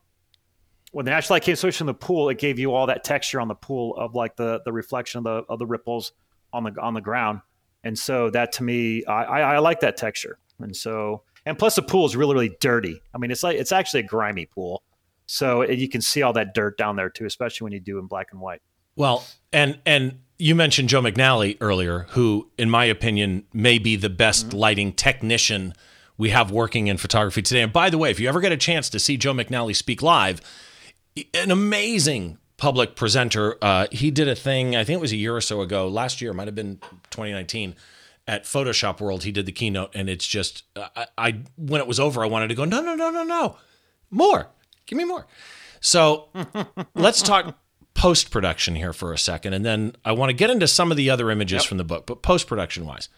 when the natural light came switched in the pool, it gave you all that texture on the pool of like the the reflection of the of the ripples on the on the ground, and so that to me I, I, I like that texture, and so and plus the pool is really really dirty. I mean it's like it's actually a grimy pool, so you can see all that dirt down there too, especially when you do in black and white. Well, and and you mentioned Joe McNally earlier, who, in my opinion, may be the best mm-hmm. lighting technician we have working in photography today. And by the way, if you ever get a chance to see Joe McNally speak live, an amazing public presenter. Uh, he did a thing, I think it was a year or so ago, last year, might have been 2019, at Photoshop World. He did the keynote, and it's just, I, I when it was over, I wanted to go, no, no, no, no, no, more, give me more. So (laughs) let's talk post production here for a second, and then I want to get into some of the other images yep. from the book. But post production wise,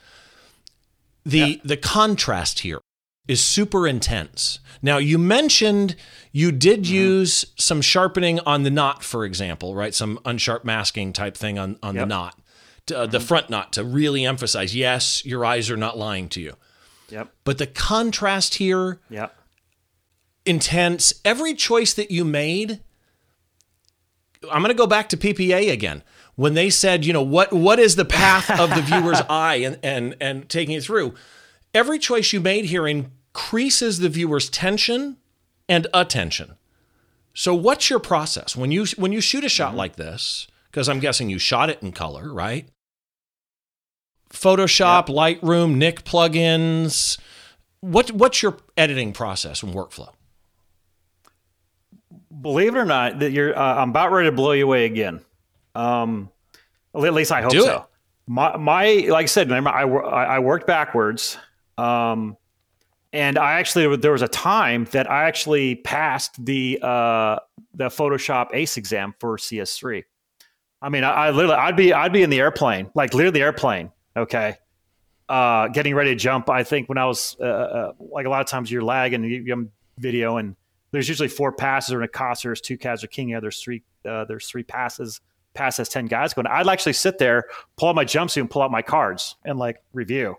the yep. the contrast here is super intense. Now you mentioned you did mm-hmm. use some sharpening on the knot, for example, right? Some unsharp masking type thing on on yep. the knot, to, uh, mm-hmm. the front knot, to really emphasize, yes, your eyes are not lying to you. Yep. But the contrast here, yep. intense. Every choice that you made I'm going to go back to PPA again. When they said, you know, what what is the path of the viewer's (laughs) eye and and and taking it through, every choice you made here increases the viewer's tension and attention. So what's your process when you when you shoot a shot mm-hmm. like this? Because I'm guessing you shot it in color, right? Photoshop, yep. Lightroom, Nik plugins. What what's your editing process and workflow? Believe it or not, that you're uh, I'm about ready to blow you away again. Um, at least I hope Do so. It. My, my, like I said, remember I, I worked backwards. Um, and I actually there was a time that I actually passed the uh, the Photoshop ACE exam for CS3. I mean, I, I, literally I'd be I'd be in the airplane, like literally the airplane. Okay, uh, getting ready to jump. I think when I was uh, uh like a lot of times you're lagging, you, you video and there's usually four passes or in a. There's two cats or king. Yeah, there's three. Uh, there's three passes. Pass has ten guys going. I'd actually sit there, pull out my jumpsuit, and pull out my cards and like review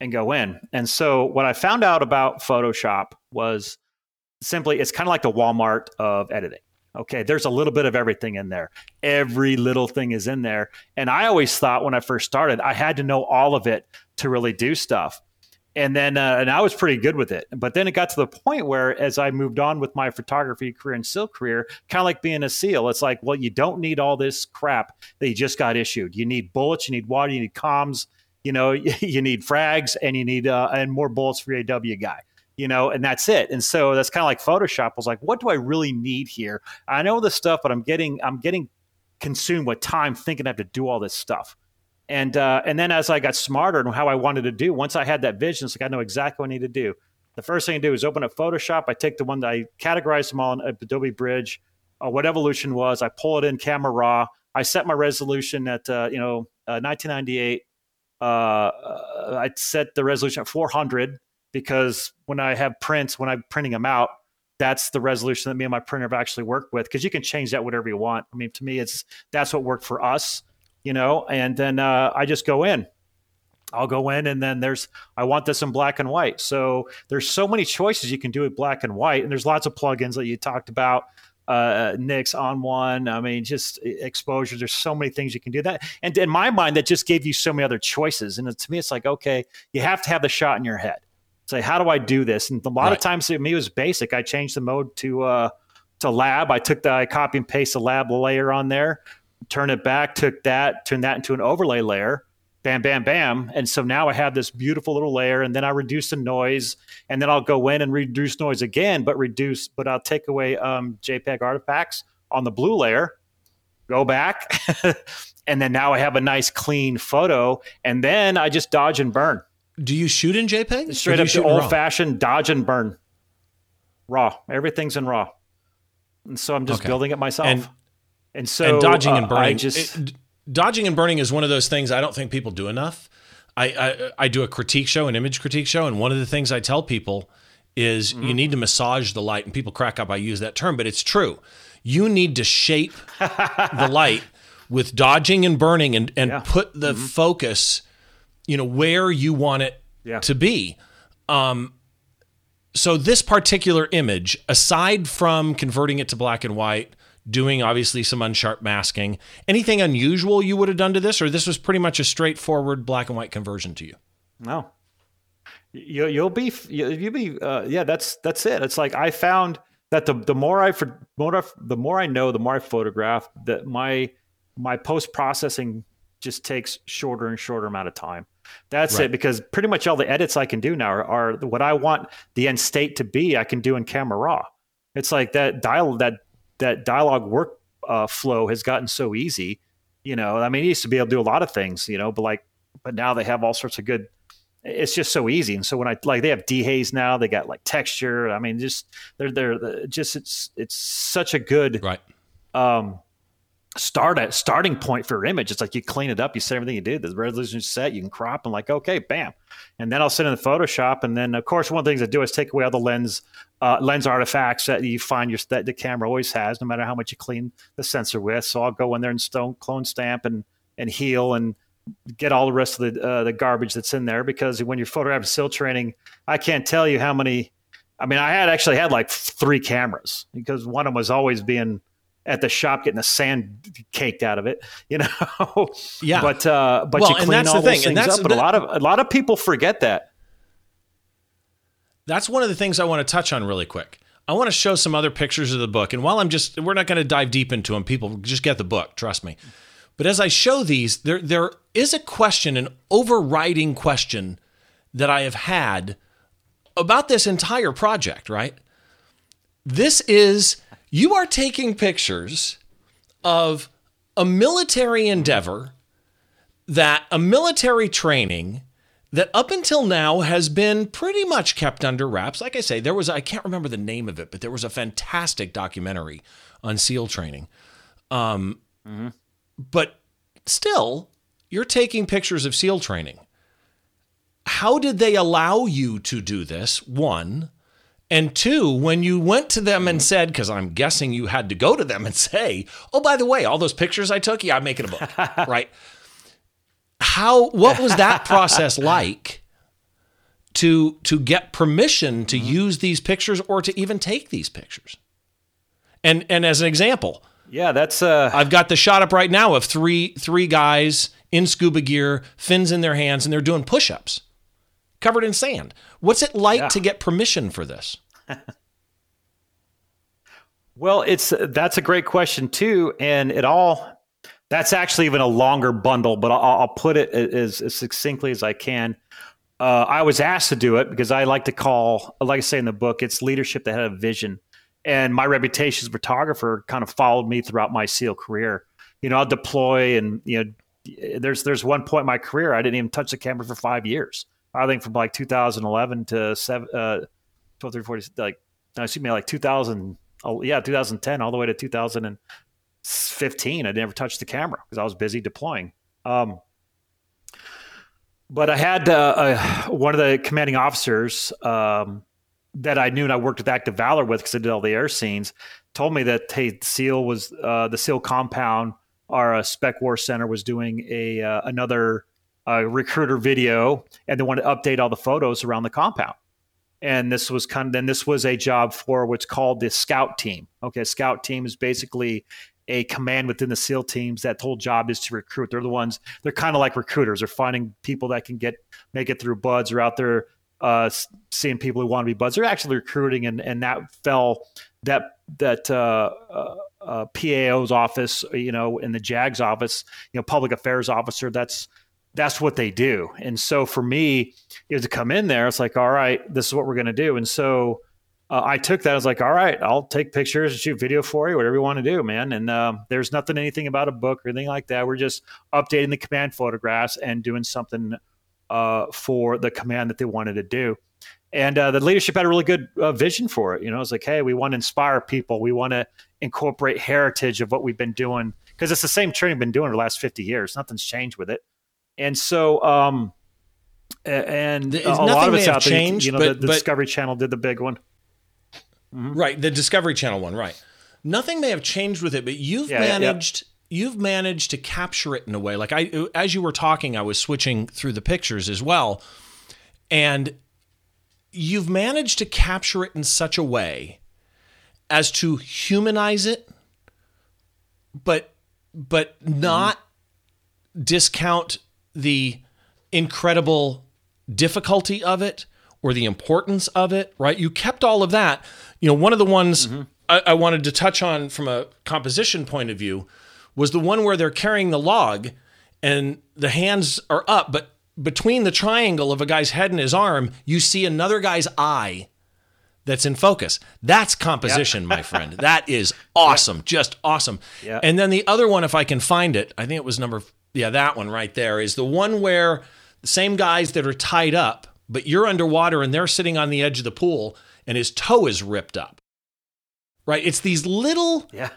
and go in. And so what I found out about Photoshop was simply it's kind of like the Walmart of editing. Okay, there's a little bit of everything in there. Every little thing is in there. And I always thought when I first started, I had to know all of it to really do stuff and then uh, and I was pretty good with it. But then it got to the point where, as I moved on with my photography career and SEAL career, kind of like being a SEAL, it's like, well, you don't need all this crap that you just got issued. You need bullets, you need water, you need comms, you know, (laughs) you need frags, and you need uh, and more bullets for your AW guy. You know, and that's it. And so that's kind of like Photoshop. Was like, what do I really need here? I know this stuff, but I'm getting I'm getting consumed with time thinking I have to do all this stuff. And uh, and then as I got smarter and how I wanted to do, once I had that vision, it's like I know exactly what I need to do. The first thing I do is open up Photoshop. I take the one that I categorize them all in Adobe Bridge, uh, what Evolution was. I pull it in Camera Raw. I set my resolution at uh, you know 1998. Uh, uh, I set the resolution at 400 because when I have prints, when I'm printing them out, that's the resolution that me and my printer have actually worked with because you can change that whatever you want. I mean, to me, it's that's what worked for us you know, and then uh, I just go in. I'll go in and then there's I want this in black and white. So there's so many choices you can do with black and white, and there's lots of plugins that you talked about. Uh, Nik's ON1. I mean, just exposure. There's so many things you can do that. And in my mind, that just gave you so many other choices. And to me, it's like, okay, you have to have the shot in your head. Say, how do I do this? And a lot right. of times, to me, it was basic. I changed the mode to uh, to lab. I took the I copy and paste the lab layer on there turn it back, took that, turned that into an overlay layer, bam, bam, bam. And so now I have this beautiful little layer, and then I reduce the noise, and then I'll go in and reduce noise again, but reduce, but I'll take away um, JPEG artifacts on the blue layer, go back, (laughs) and then now I have a nice clean photo, and then I just dodge and burn. Do you shoot in JPEG? Straight up to old fashioned dodge and burn. Raw. Everything's in raw. And so I'm just okay. building it myself. And and so and dodging uh, and burning. Just, it, dodging and burning is one of those things I don't think people do enough. I, I, I do a critique show, an image critique show, and one of the things I tell people is mm-hmm. you need to massage the light. And people crack up I use that term, but it's true. You need to shape the (laughs) light with dodging and burning and, and yeah. put the mm-hmm. focus, you know, where you want it yeah. to be. Um, so this particular image, aside from converting it to black and white, doing obviously some unsharp masking. Anything unusual you would have done to this, or this was pretty much a straightforward black and white conversion to you? No, you, you'll be you'll be uh, yeah. That's that's it. It's like I found that the the more I for more the more I know, the more I photograph, that my my post processing just takes shorter and shorter amount of time. That's right. it because pretty much all the edits I can do now are, are, what I want the end state to be. I can do in Camera Raw. It's like that dial that that dialogue work uh, flow has gotten so easy. You know, I mean, he used to be able to do a lot of things, you know, but like, but now they have all sorts of good it's just so easy. And so when I like they have dehaze now, they got like texture. I mean, just they're they're just it's it's such a good right. um start at starting point for your image. It's like you clean it up, you set everything you did, the resolution is set, you can crop and like, okay, bam. And then I'll sit in the Photoshop. And then of course one of the things I do is take away all the lens uh, lens artifacts that you find your that the camera always has, no matter how much you clean the sensor with. So I'll go in there and stone clone stamp and and heal and get all the rest of the uh, the garbage that's in there because when you're photographing SEAL training, I can't tell you how many. I mean, I had actually had like three cameras because one of them was always being at the shop getting the sand caked out of it, (laughs) you know. Yeah. But uh, but well, you clean all those things up. But a lot of a lot of people forget that. That's one of the things I want to touch on really quick. I want to show some other pictures of the book, and while I'm just, we're not going to dive deep into them. People just get the book, trust me. But as I show these, there there is a question, an overriding question that I have had about this entire project, right? This is you are taking pictures of a military endeavor that a military training that up until now has been pretty much kept under wraps. Like I say, there was I can't remember the name of it, but there was a fantastic documentary on SEAL training. Um, mm-hmm but still, you're taking pictures of SEAL training. How did they allow you to do this? One. And two, when you went to them and said, because I'm guessing you had to go to them and say, oh, by the way, all those pictures I took, yeah, I'm making a book, (laughs) right? How, what was that (laughs) process like to, to get permission to mm-hmm. use these pictures or to even take these pictures? And, and as an example, yeah, that's. Uh... I've got the shot up right now of three three guys in scuba gear, fins in their hands, and they're doing push-ups, covered in sand. What's it like yeah. to get permission for this? (laughs) well, it's that's a great question too, and it all. That's actually even a longer bundle, but I'll, I'll put it as, as, succinctly as I can. Uh, I was asked to do it because I like to call, like I say in the book, it's leadership that had a vision and my reputation as a photographer kind of followed me throughout my SEAL career. You know, I'll deploy, and you know, there's there's one point in my career I didn't even touch the camera for five years. I think from like 2011 to seven, uh, 12, 13, 40, like no, excuse me, like 2000, oh, yeah, 2010 all the way to 2015. I never touched the camera because I was busy deploying. Um, but I had uh, uh, one of the commanding officers um, that I knew and I worked with Act of Valor with because I did all the air scenes, told me that hey, SEAL was uh, the SEAL compound. Our uh, Spec War Center was doing a uh, another uh, recruiter video, and they wanted to update all the photos around the compound. And this was kind of then this was a job for what's called the Scout Team. Okay, Scout Team is basically a command within the SEAL teams that whole job is to recruit. They're the ones. They're kind of like recruiters. They're finding people that can get make it through BUD/S or out there uh, seeing people who want to be buds. They're actually recruiting, and and that fell that that uh, uh, uh PAO's office, you know, in the JAG's office, you know, public affairs officer. That's that's what they do. And so for me, to come in there, it's like, all right, this is what we're going to do. And so uh, I took that. I was like, all right, I'll take pictures and shoot video for you, whatever you want to do, man. And um, there's nothing, anything about a book or anything like that. We're just updating the command photographs and doing something uh, for the command that they wanted to do. And uh, the leadership had a really good uh, vision for it. You know, it's like, hey, we want to inspire people. We want to incorporate heritage of what we've been doing because it's the same training we've been doing for the last 50 years. Nothing's changed with it. And so, um, and a lot of it's out changed, there. You know, but, the, the but, Discovery Channel did the big one. Mm-hmm. Right. The Discovery Channel one. Right. Nothing may have changed with it, but you've yeah, managed you've managed to capture it in a way like i as you were talking i was switching through the pictures as well and you've managed to capture it in such a way as to humanize it but but not mm-hmm. discount the incredible difficulty of it or the importance of it right you kept all of that you know one of the ones mm-hmm. I, I wanted to touch on from a composition point of view was the one where they're carrying the log and the hands are up, but between the triangle of a guy's head and his arm, you see another guy's eye that's in focus. That's composition, yep. my (laughs) friend. That is awesome. Yep. Just awesome. Yep. And then the other one, if I can find it, I think it was number, yeah, that one right there is the one where the same guys that are tied up, but you're underwater and they're sitting on the edge of the pool and his toe is ripped up. Right? It's these little Yeah.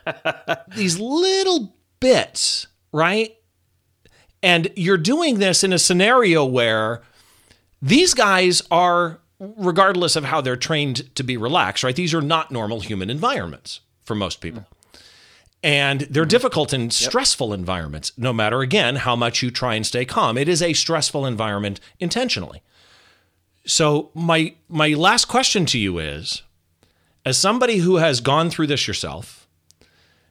(laughs) these little bits, right? And you're doing this in a scenario where these guys are, regardless of how they're trained to be relaxed, right? These are not normal human environments for most people. And they're mm-hmm. difficult and stressful environments, no matter, again, how much you try and stay calm. It is a stressful environment intentionally. So, my, my last question to you is as somebody who has gone through this yourself,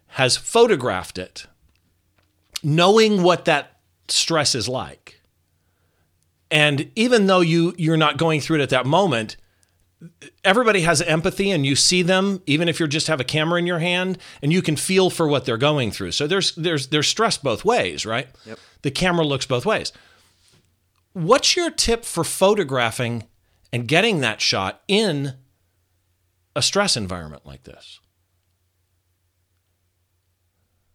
has photographed it, knowing what that stress is like. And even though you you're not going through it at that moment, everybody has empathy and you see them even if you just have a camera in your hand and you can feel for what they're going through. So there's there's there's stress both ways, right? Yep. The camera looks both ways. What's your tip for photographing and getting that shot in a stress environment like this?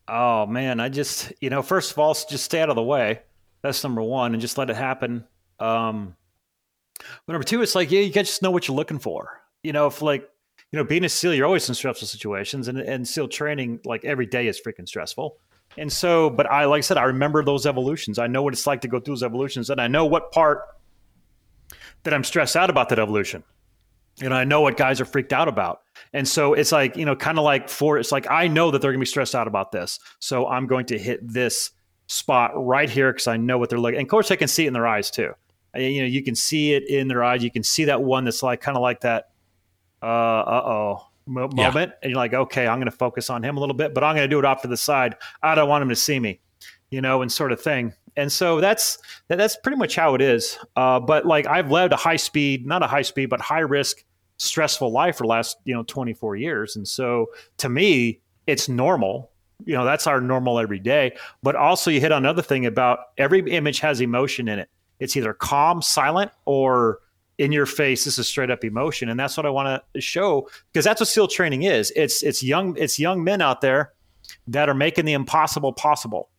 Oh man, I just you know, first of all, just stay out of the way. That's number one, and just let it happen. Um, but number two, it's like yeah, you got to just know what you're looking for. You know, if like you know, being a SEAL, you're always in stressful situations, and and SEAL training like every day is freaking stressful. And so, but I like I said, I remember those evolutions. I know what it's like to go through those evolutions, and I know what part that I'm stressed out about that evolution. And I know what guys are freaked out about. And so it's like, you know, kind of like for it's like I know that they're gonna be stressed out about this. So I'm going to hit this spot right here because I know what they're looking. And of course I can see it in their eyes too. You know, you can see it in their eyes. You can see that one that's like kind of like that uh uh-oh mo- Yeah. moment. And you're like, okay, I'm gonna focus on him a little bit, but I'm gonna do it off to the side. I don't want him to see me, you know, and sort of thing. And so that's that, that's pretty much how it is. Uh, but like I've led a high speed, not a high speed, but high risk, stressful life for the last you know 24 years. And so to me, it's normal. You know, that's our normal every day. But also, you hit on another thing about every image has emotion in it. It's either calm, silent, or in your face. This is straight up emotion, and that's what I want to show because that's what SEAL training is. It's it's young it's young men out there that are making the impossible possible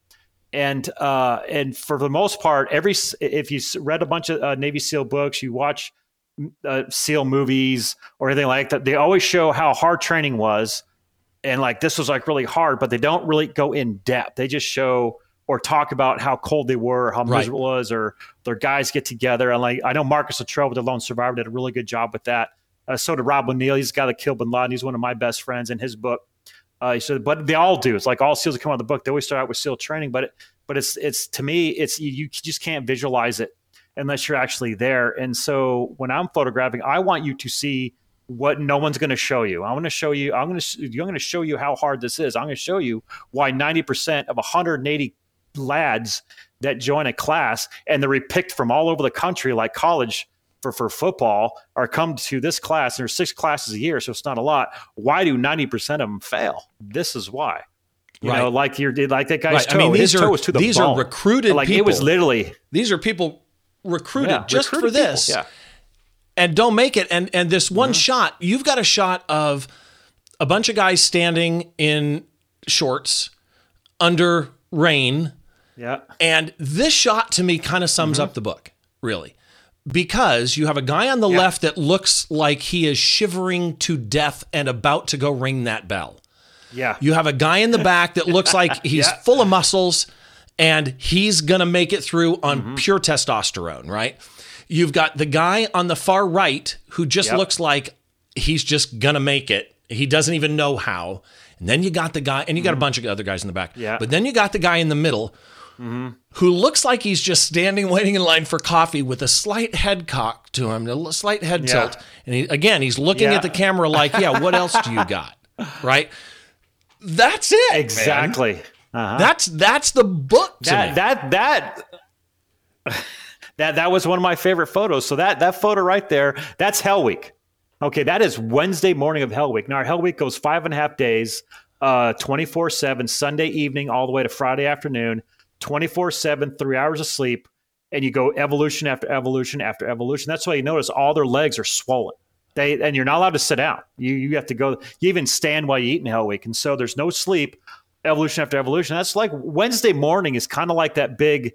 and uh, and for the most part, every if you read a bunch of uh, Navy SEAL books, you watch uh, SEAL movies or anything like that, they always show how hard training was, and like this was like really hard, but they don't really go in depth. They just show or talk about how cold they were, or how Right. miserable it was, or their guys get together. And like I know Marcus Luttrell with the Lone Survivor did a really good job with that. Uh, so did Rob O'Neill. He's the guy that killed Bin Laden. He's one of my best friends in his book. Uh, he said, but they all do. It's like all SEALs that come out of the book. They always start out with SEAL training, but it, but it's it's to me, it's you, you just can't visualize it unless you're actually there. And so when I'm photographing, I want you to see what no one's going to show you. I'm going to show you. I'm going to I'm going to show you how hard this is. I'm going to show you why 90 percent of 180 lads that join a class and they're picked from all over the country, like college for, for football, are come to this class. And there's six classes a year, so it's not a lot. Why do 90% of them fail? This is why. You Right. know, like you're like that guy's Right. I toe. mean, his these toe are- was to the these are recruited Like it was literally These are people recruited yeah, just recruited for this. people. Yeah. and don't make it. And and this one Mm-hmm. shot, you've got a shot of a bunch of guys standing in shorts under rain. Yeah. And this shot to me kind of sums Mm-hmm. up the book, really. Because you have a guy on the left that looks like he is shivering to death and about to go ring that bell. Yeah. You have a guy in the back that looks like (laughs) he's Yeah. full of muscles and he's going to make it through on Mm-hmm. pure testosterone, right? You've got the guy on the far right who just Yep. looks like he's just going to make it. He doesn't even know how. And then you got the guy, and you got a bunch of other guys in the back. Mm-hmm. Yeah. Mm-hmm. But then you got the guy in the middle who looks like he's just standing (laughs) waiting in line for coffee with a slight head cock to him, a slight head Yeah. tilt. And he, again, he's looking Yeah. at the camera like, yeah, what else do you got? (laughs) Right? That's it. Exactly. Uh-huh. That's that's the book to that me. that that that that was one of my favorite photos. So that that photo right there, that's Hell Week. Okay, that is Wednesday morning of Hell Week. Now our Hell Week goes five and a half days, uh, twenty four seven, Sunday evening all the way to Friday afternoon, twenty four seven, three hours of sleep, and you go evolution after evolution after evolution. That's why you notice all their legs are swollen. They and you're not allowed to sit down. You you have to go. You even stand while you eat in Hell Week, and so there's no sleep. Evolution after evolution. That's like Wednesday morning is kind of like that big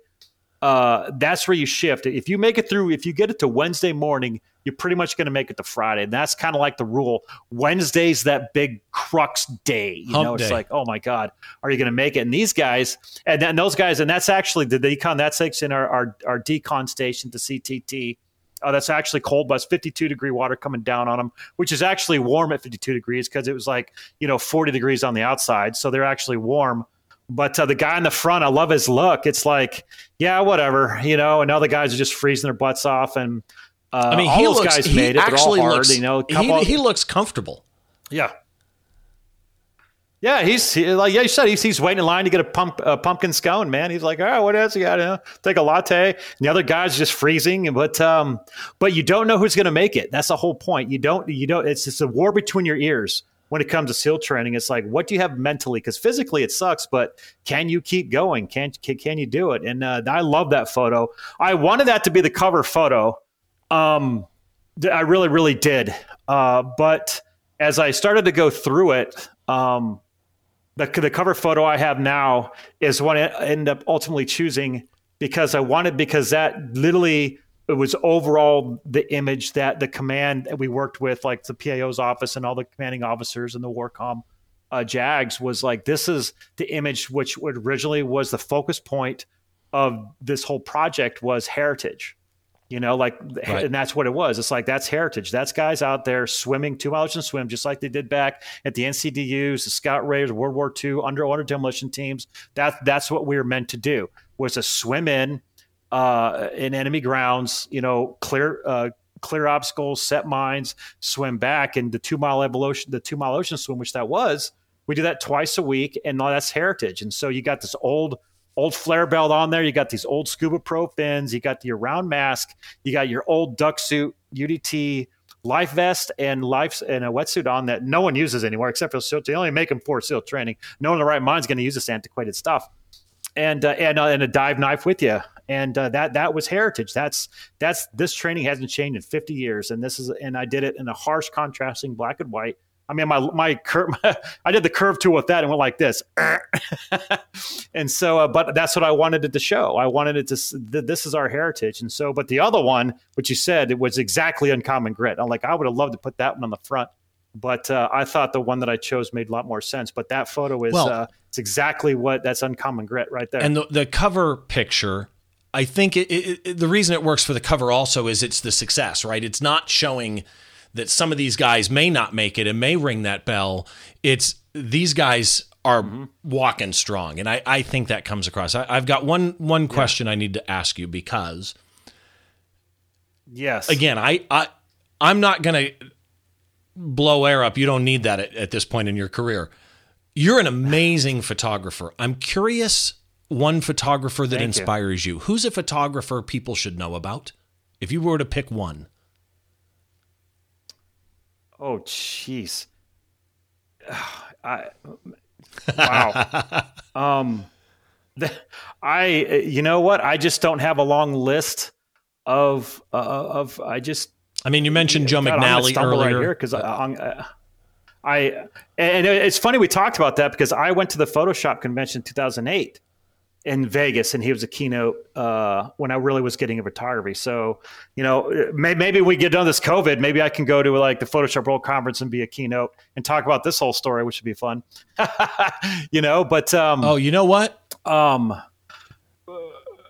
uh, that's where you shift. If you make it through, if you get it to Wednesday morning, you're pretty much going to make it to Friday. And that's kind of like the rule. Wednesday's that big crux day. You Hump know, it's day. like, oh my God, are you going to make it? And these guys, and then those guys, and that's actually the decon, that's actually in our, our, our decon station, the CTT. Uh, that's actually cold, but it's 52 degree water coming down on them, which is actually warm at 52 degrees because it was like, you know, 40 degrees on the outside. So they're actually warm. But uh, the guy in the front, I love his look. It's like, yeah, whatever, you know, and all the guys are just freezing their butts off. And uh, I mean, all he those looks. guys he made it. They're all actually hard, looks. you know. he, couple- he looks comfortable. yeah. Yeah, he's he, like yeah, you said he's, he's waiting in line to get a pump a pumpkin scone, man. He's like, oh, what else you got? You know, take a latte. And the other guy's just freezing, but um, but you don't know who's going to make it. That's the whole point. You don't you don't. It's it's a war between your ears when it comes to SEAL training. It's like, what do you have mentally? Because physically it sucks, but can you keep going? Can can, can you do it? And uh, I love that photo. I wanted that to be the cover photo. Um, I really really did. Uh, but as I started to go through it, um the, the cover photo I have now is what I ended up ultimately choosing because I wanted because that literally it was overall the image that the command that we worked with, like the PAO's office and all the commanding officers and the Warcom uh, JAGs, was like this is the image which originally was the focus point of this whole project was heritage. You know, like, Right. and that's what it was. It's like that's heritage. That's guys out there swimming two miles and swim, just like they did back at the NCDUs, the Scout Raiders, World War II, underwater demolition teams. That that's what we were meant to do was to swim in uh, in enemy grounds. You know, clear uh, clear obstacles, set mines, swim back, and the two mile evolution, the two mile ocean swim, which that was. We do that twice a week, and that's heritage. And so you got this old old flare belt on there. You got these old scuba pro fins. You got your round mask. You got your old duck suit, UDT life vest, and life and a wetsuit on that no one uses anymore except for SEAL. They only make them for SEAL training. No one in the right mind is going to use this antiquated stuff. And uh, and uh, and a dive knife with you. And uh, that that was heritage. That's that's this training hasn't changed in 50 years. And this is and I did it in a harsh contrasting black and white. I mean, my my curve, (laughs) I did the curve tool with that and went like this. (laughs) and so, uh, but that's what I wanted it to show. I wanted it to, th- this is our heritage. And so, but the other one, which you said, it was exactly uncommon grit. I'm like, I would have loved to put that one on the front, but uh, I thought the one that I chose made a lot more sense. But that photo is, Well- uh, it's exactly what that's uncommon grit right there. And the, the cover picture, I think it, it, it- the reason it works for the cover also is it's the success, right? It's not showing that some of these guys may not make it and may ring that bell. It's these guys are walking strong, and I, I think that comes across. I, I've got one one question I need to ask you because yes. again, I, I I'm not gonna blow air up. You don't need that at, at this point in your career. You're an amazing (laughs) photographer. I'm curious one photographer that Thank you. inspires you. Who's a photographer people should know about? If you were to pick one. Oh, jeez. (sighs) I wow. (laughs) um, the, I you know what? I just don't have a long list of uh, of. I just I mean, you mentioned Joe God, McNally earlier. right here because I, uh, I and it's funny we talked about that because I went to the Photoshop convention in 2008 in Vegas, and he was a keynote uh, when I really was getting into photography. So, you know, may, maybe we get done this COVID. Maybe I can go to like the Photoshop World Conference and be a keynote and talk about this whole story, which would be fun. (laughs) you know, but um, oh, you know what? um,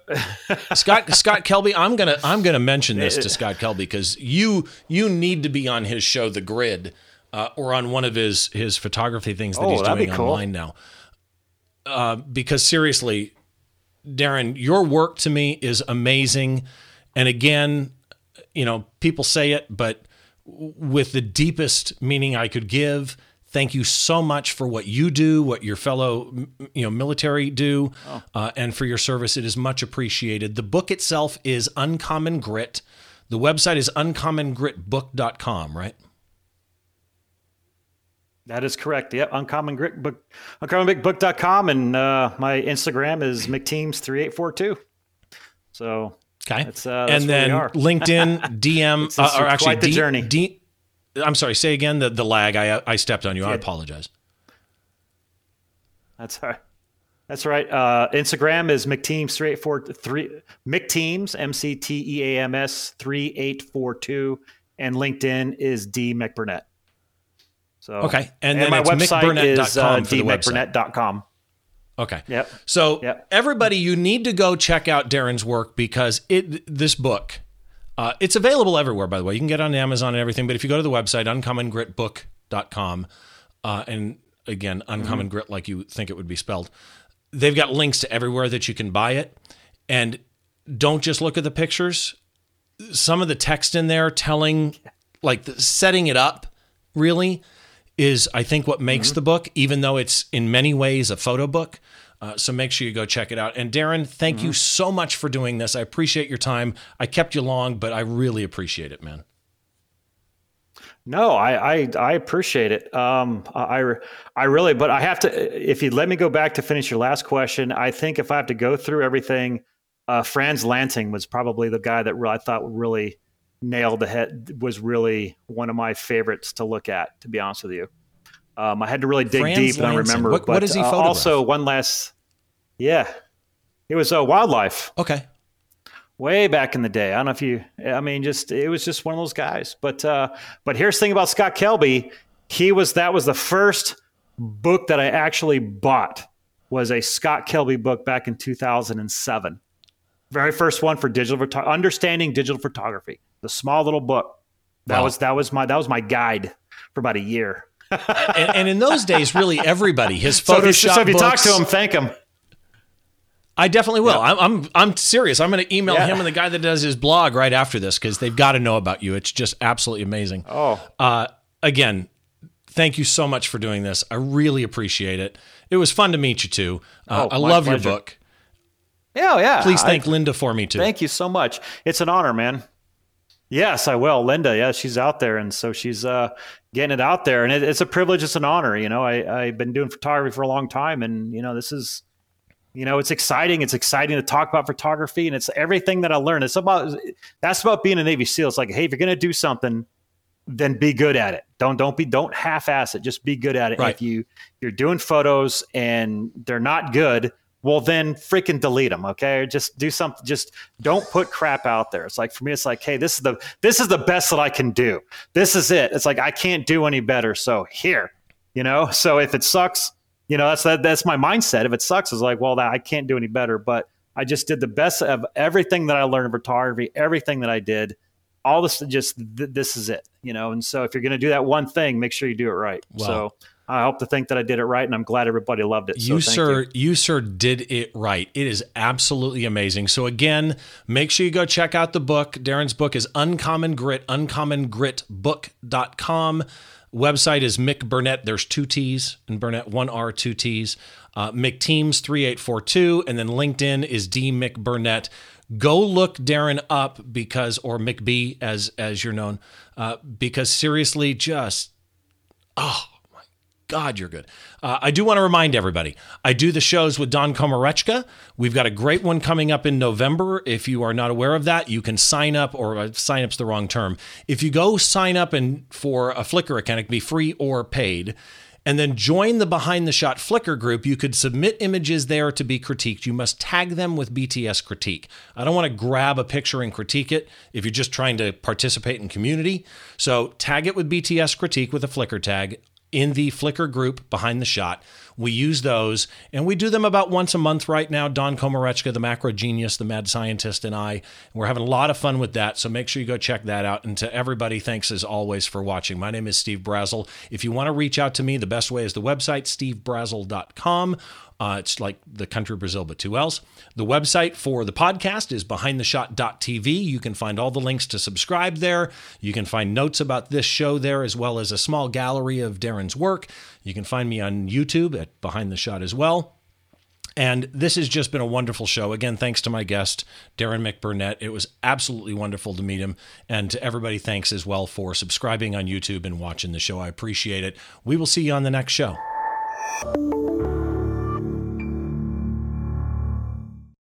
(laughs) Scott Scott Kelby, I'm gonna I'm gonna mention this to (laughs) Scott Kelby because you you need to be on his show, The Grid, uh, or on one of his his photography things that Oh, he's doing cool. online now. Uh, because seriously, Darren, your work to me is amazing, and again, you know, people say it, but with the deepest meaning I could give. Thank you so much for what you do, what your fellow you know military do, uh, and for your service. It is much appreciated. The book itself is Uncommon Grit. The website is uncommongritbook.com, right? That is correct. Yep. Uncommon Grit Book, uncommonbigbook.com. And uh, my Instagram is McTeams3842. So Okay. That's, uh, that's and then. (laughs) LinkedIn, DM, It's- uh, or actually quite the D- journey. D- I'm sorry. Say again the the lag. I I stepped on you. I apologize. that's all right. That's right. Uh, Instagram is McTeams three eight four three McTeams M C T E A M S three eight four two, and LinkedIn is D McBurnett. So okay, and, and then my website is uh, for the website. dmcburnett.com. Okay. Yep. So Yep. everybody, you need to go check out Darren's work because it this book, uh, it's available everywhere. By the way, you can get it on Amazon and everything. But if you go to the website uncommongritbook.com, uh, and again, uncommon grit like you think it would be spelled, they've got links to everywhere that you can buy it. And don't just look at the pictures. Some of the text in there telling, like the, setting it up, really is I think what makes the book, even though it's in many ways a photo book. Uh, so make sure you go check it out. And Darren, thank you so much for doing this. I appreciate your time. I kept you long, but I really appreciate it, man. No, I, I, I appreciate it. Um, I, I really, but I have to, if you let me go back to finish your last question, I think if I have to go through everything, uh, Frans Lanting was probably the guy that I thought would really nailed the head, was really one of my favorites to look at, to be honest with you. Um, I had to really dig Frans deep and I remember, What- but what does he uh, also one last, yeah, it was uh, wildlife Okay. way back in the day. I don't know if you, I mean, just it was just one of those guys. But uh, but here's the thing about Scott Kelby. He was that was the first book that I actually bought was a Scott Kelby book back in 2007. Very first one for digital understanding digital photography. The small little book. That Wow. was that was my that was my guide for about a year. (laughs) And, and in those days, really everybody, his So if, you, Photoshop so if you talk to him, thank him. I definitely will. I'm, I'm I'm serious. I'm going to email Yeah. him and the guy that does his blog right after this because they've got to know about you. It's just absolutely amazing. Oh, Uh, again, thank you so much for doing this. I really appreciate it. It was fun to meet you too. Uh, Oh, I love pleasure. your book. yeah, yeah. Please I- thank Linda for me too. Thank you so much. It's an honor, man. Yes, I will. Linda, yeah, she's out there, and so she's uh, getting it out there, and it, it's a privilege. It's an honor. You know, I, I've been doing photography for a long time, and you know, this is, you know, it's exciting. It's exciting to talk about photography, and it's everything that I learned. It's about that's about being a Navy SEAL. It's like, hey, if you're going to do something, then be good at it. Don't don't be don't half-ass it. Just be good at it. Right. If you you're doing photos and they're not good, well then freaking delete them. Okay, just do something. Just don't put crap out there. It's like for me, it's like, hey, this is the this is the best that I can do. This is it. It's like I can't do any better. So here, you know. So if it sucks, you know that's that, that's my mindset. If it sucks, it's like, well, I can't do any better. But I just did the best of everything that I learned in photography, everything that I did all this just th- this is it you know and so if you're going to do that one thing make sure you do it right Wow. so i hope to think that i did it right and i'm glad everybody loved it so you sir you. you. sir did it right. It is absolutely amazing. So again make sure you go check out the book. Darren's book is uncommon grit uncommongritbook.com website is mcburnett. There's two t's in burnett one r two t's. Uh, mcteams 3842 and then linkedin is d mcburnett. Go look darren up because or mcb as as you're known uh, because seriously just God, you're good. Uh, I do want to remind everybody I do the shows with Don Komarechka. We've got a great one coming up in November. If you are not aware of that, you can sign up, or uh, sign up's the wrong term. If you go sign up and for a Flickr account, it can be free or paid. And then join the Behind the Shot Flickr group. You could submit images there to be critiqued. You must tag them with BTS critique. I don't want to grab a picture and critique it if you're just trying to participate in community. So tag it with BTS critique with a Flickr tag in the Flickr group behind the shot. We use those and we do them about once a month right now. Don Komarechka, the macro genius, the mad scientist, and I. We're having a lot of fun with that. So make sure you go check that out. And to everybody, thanks as always for watching. My name is Steve Brazill. If you want to reach out to me, the best way is the website, stevebrazill.com. Uh, it's like the country of Brazil, but two L's. The website for the podcast is behindtheshot.tv. You can find all the links to subscribe there. You can find notes about this show there, as well as a small gallery of Darren's work. You can find me on YouTube at Behind the Shot as well. And this has just been a wonderful show. Again, thanks to my guest, Darren McBurnett. It was absolutely wonderful to meet him. And to everybody, thanks as well for subscribing on YouTube and watching the show. I appreciate it. We will see you on the next show.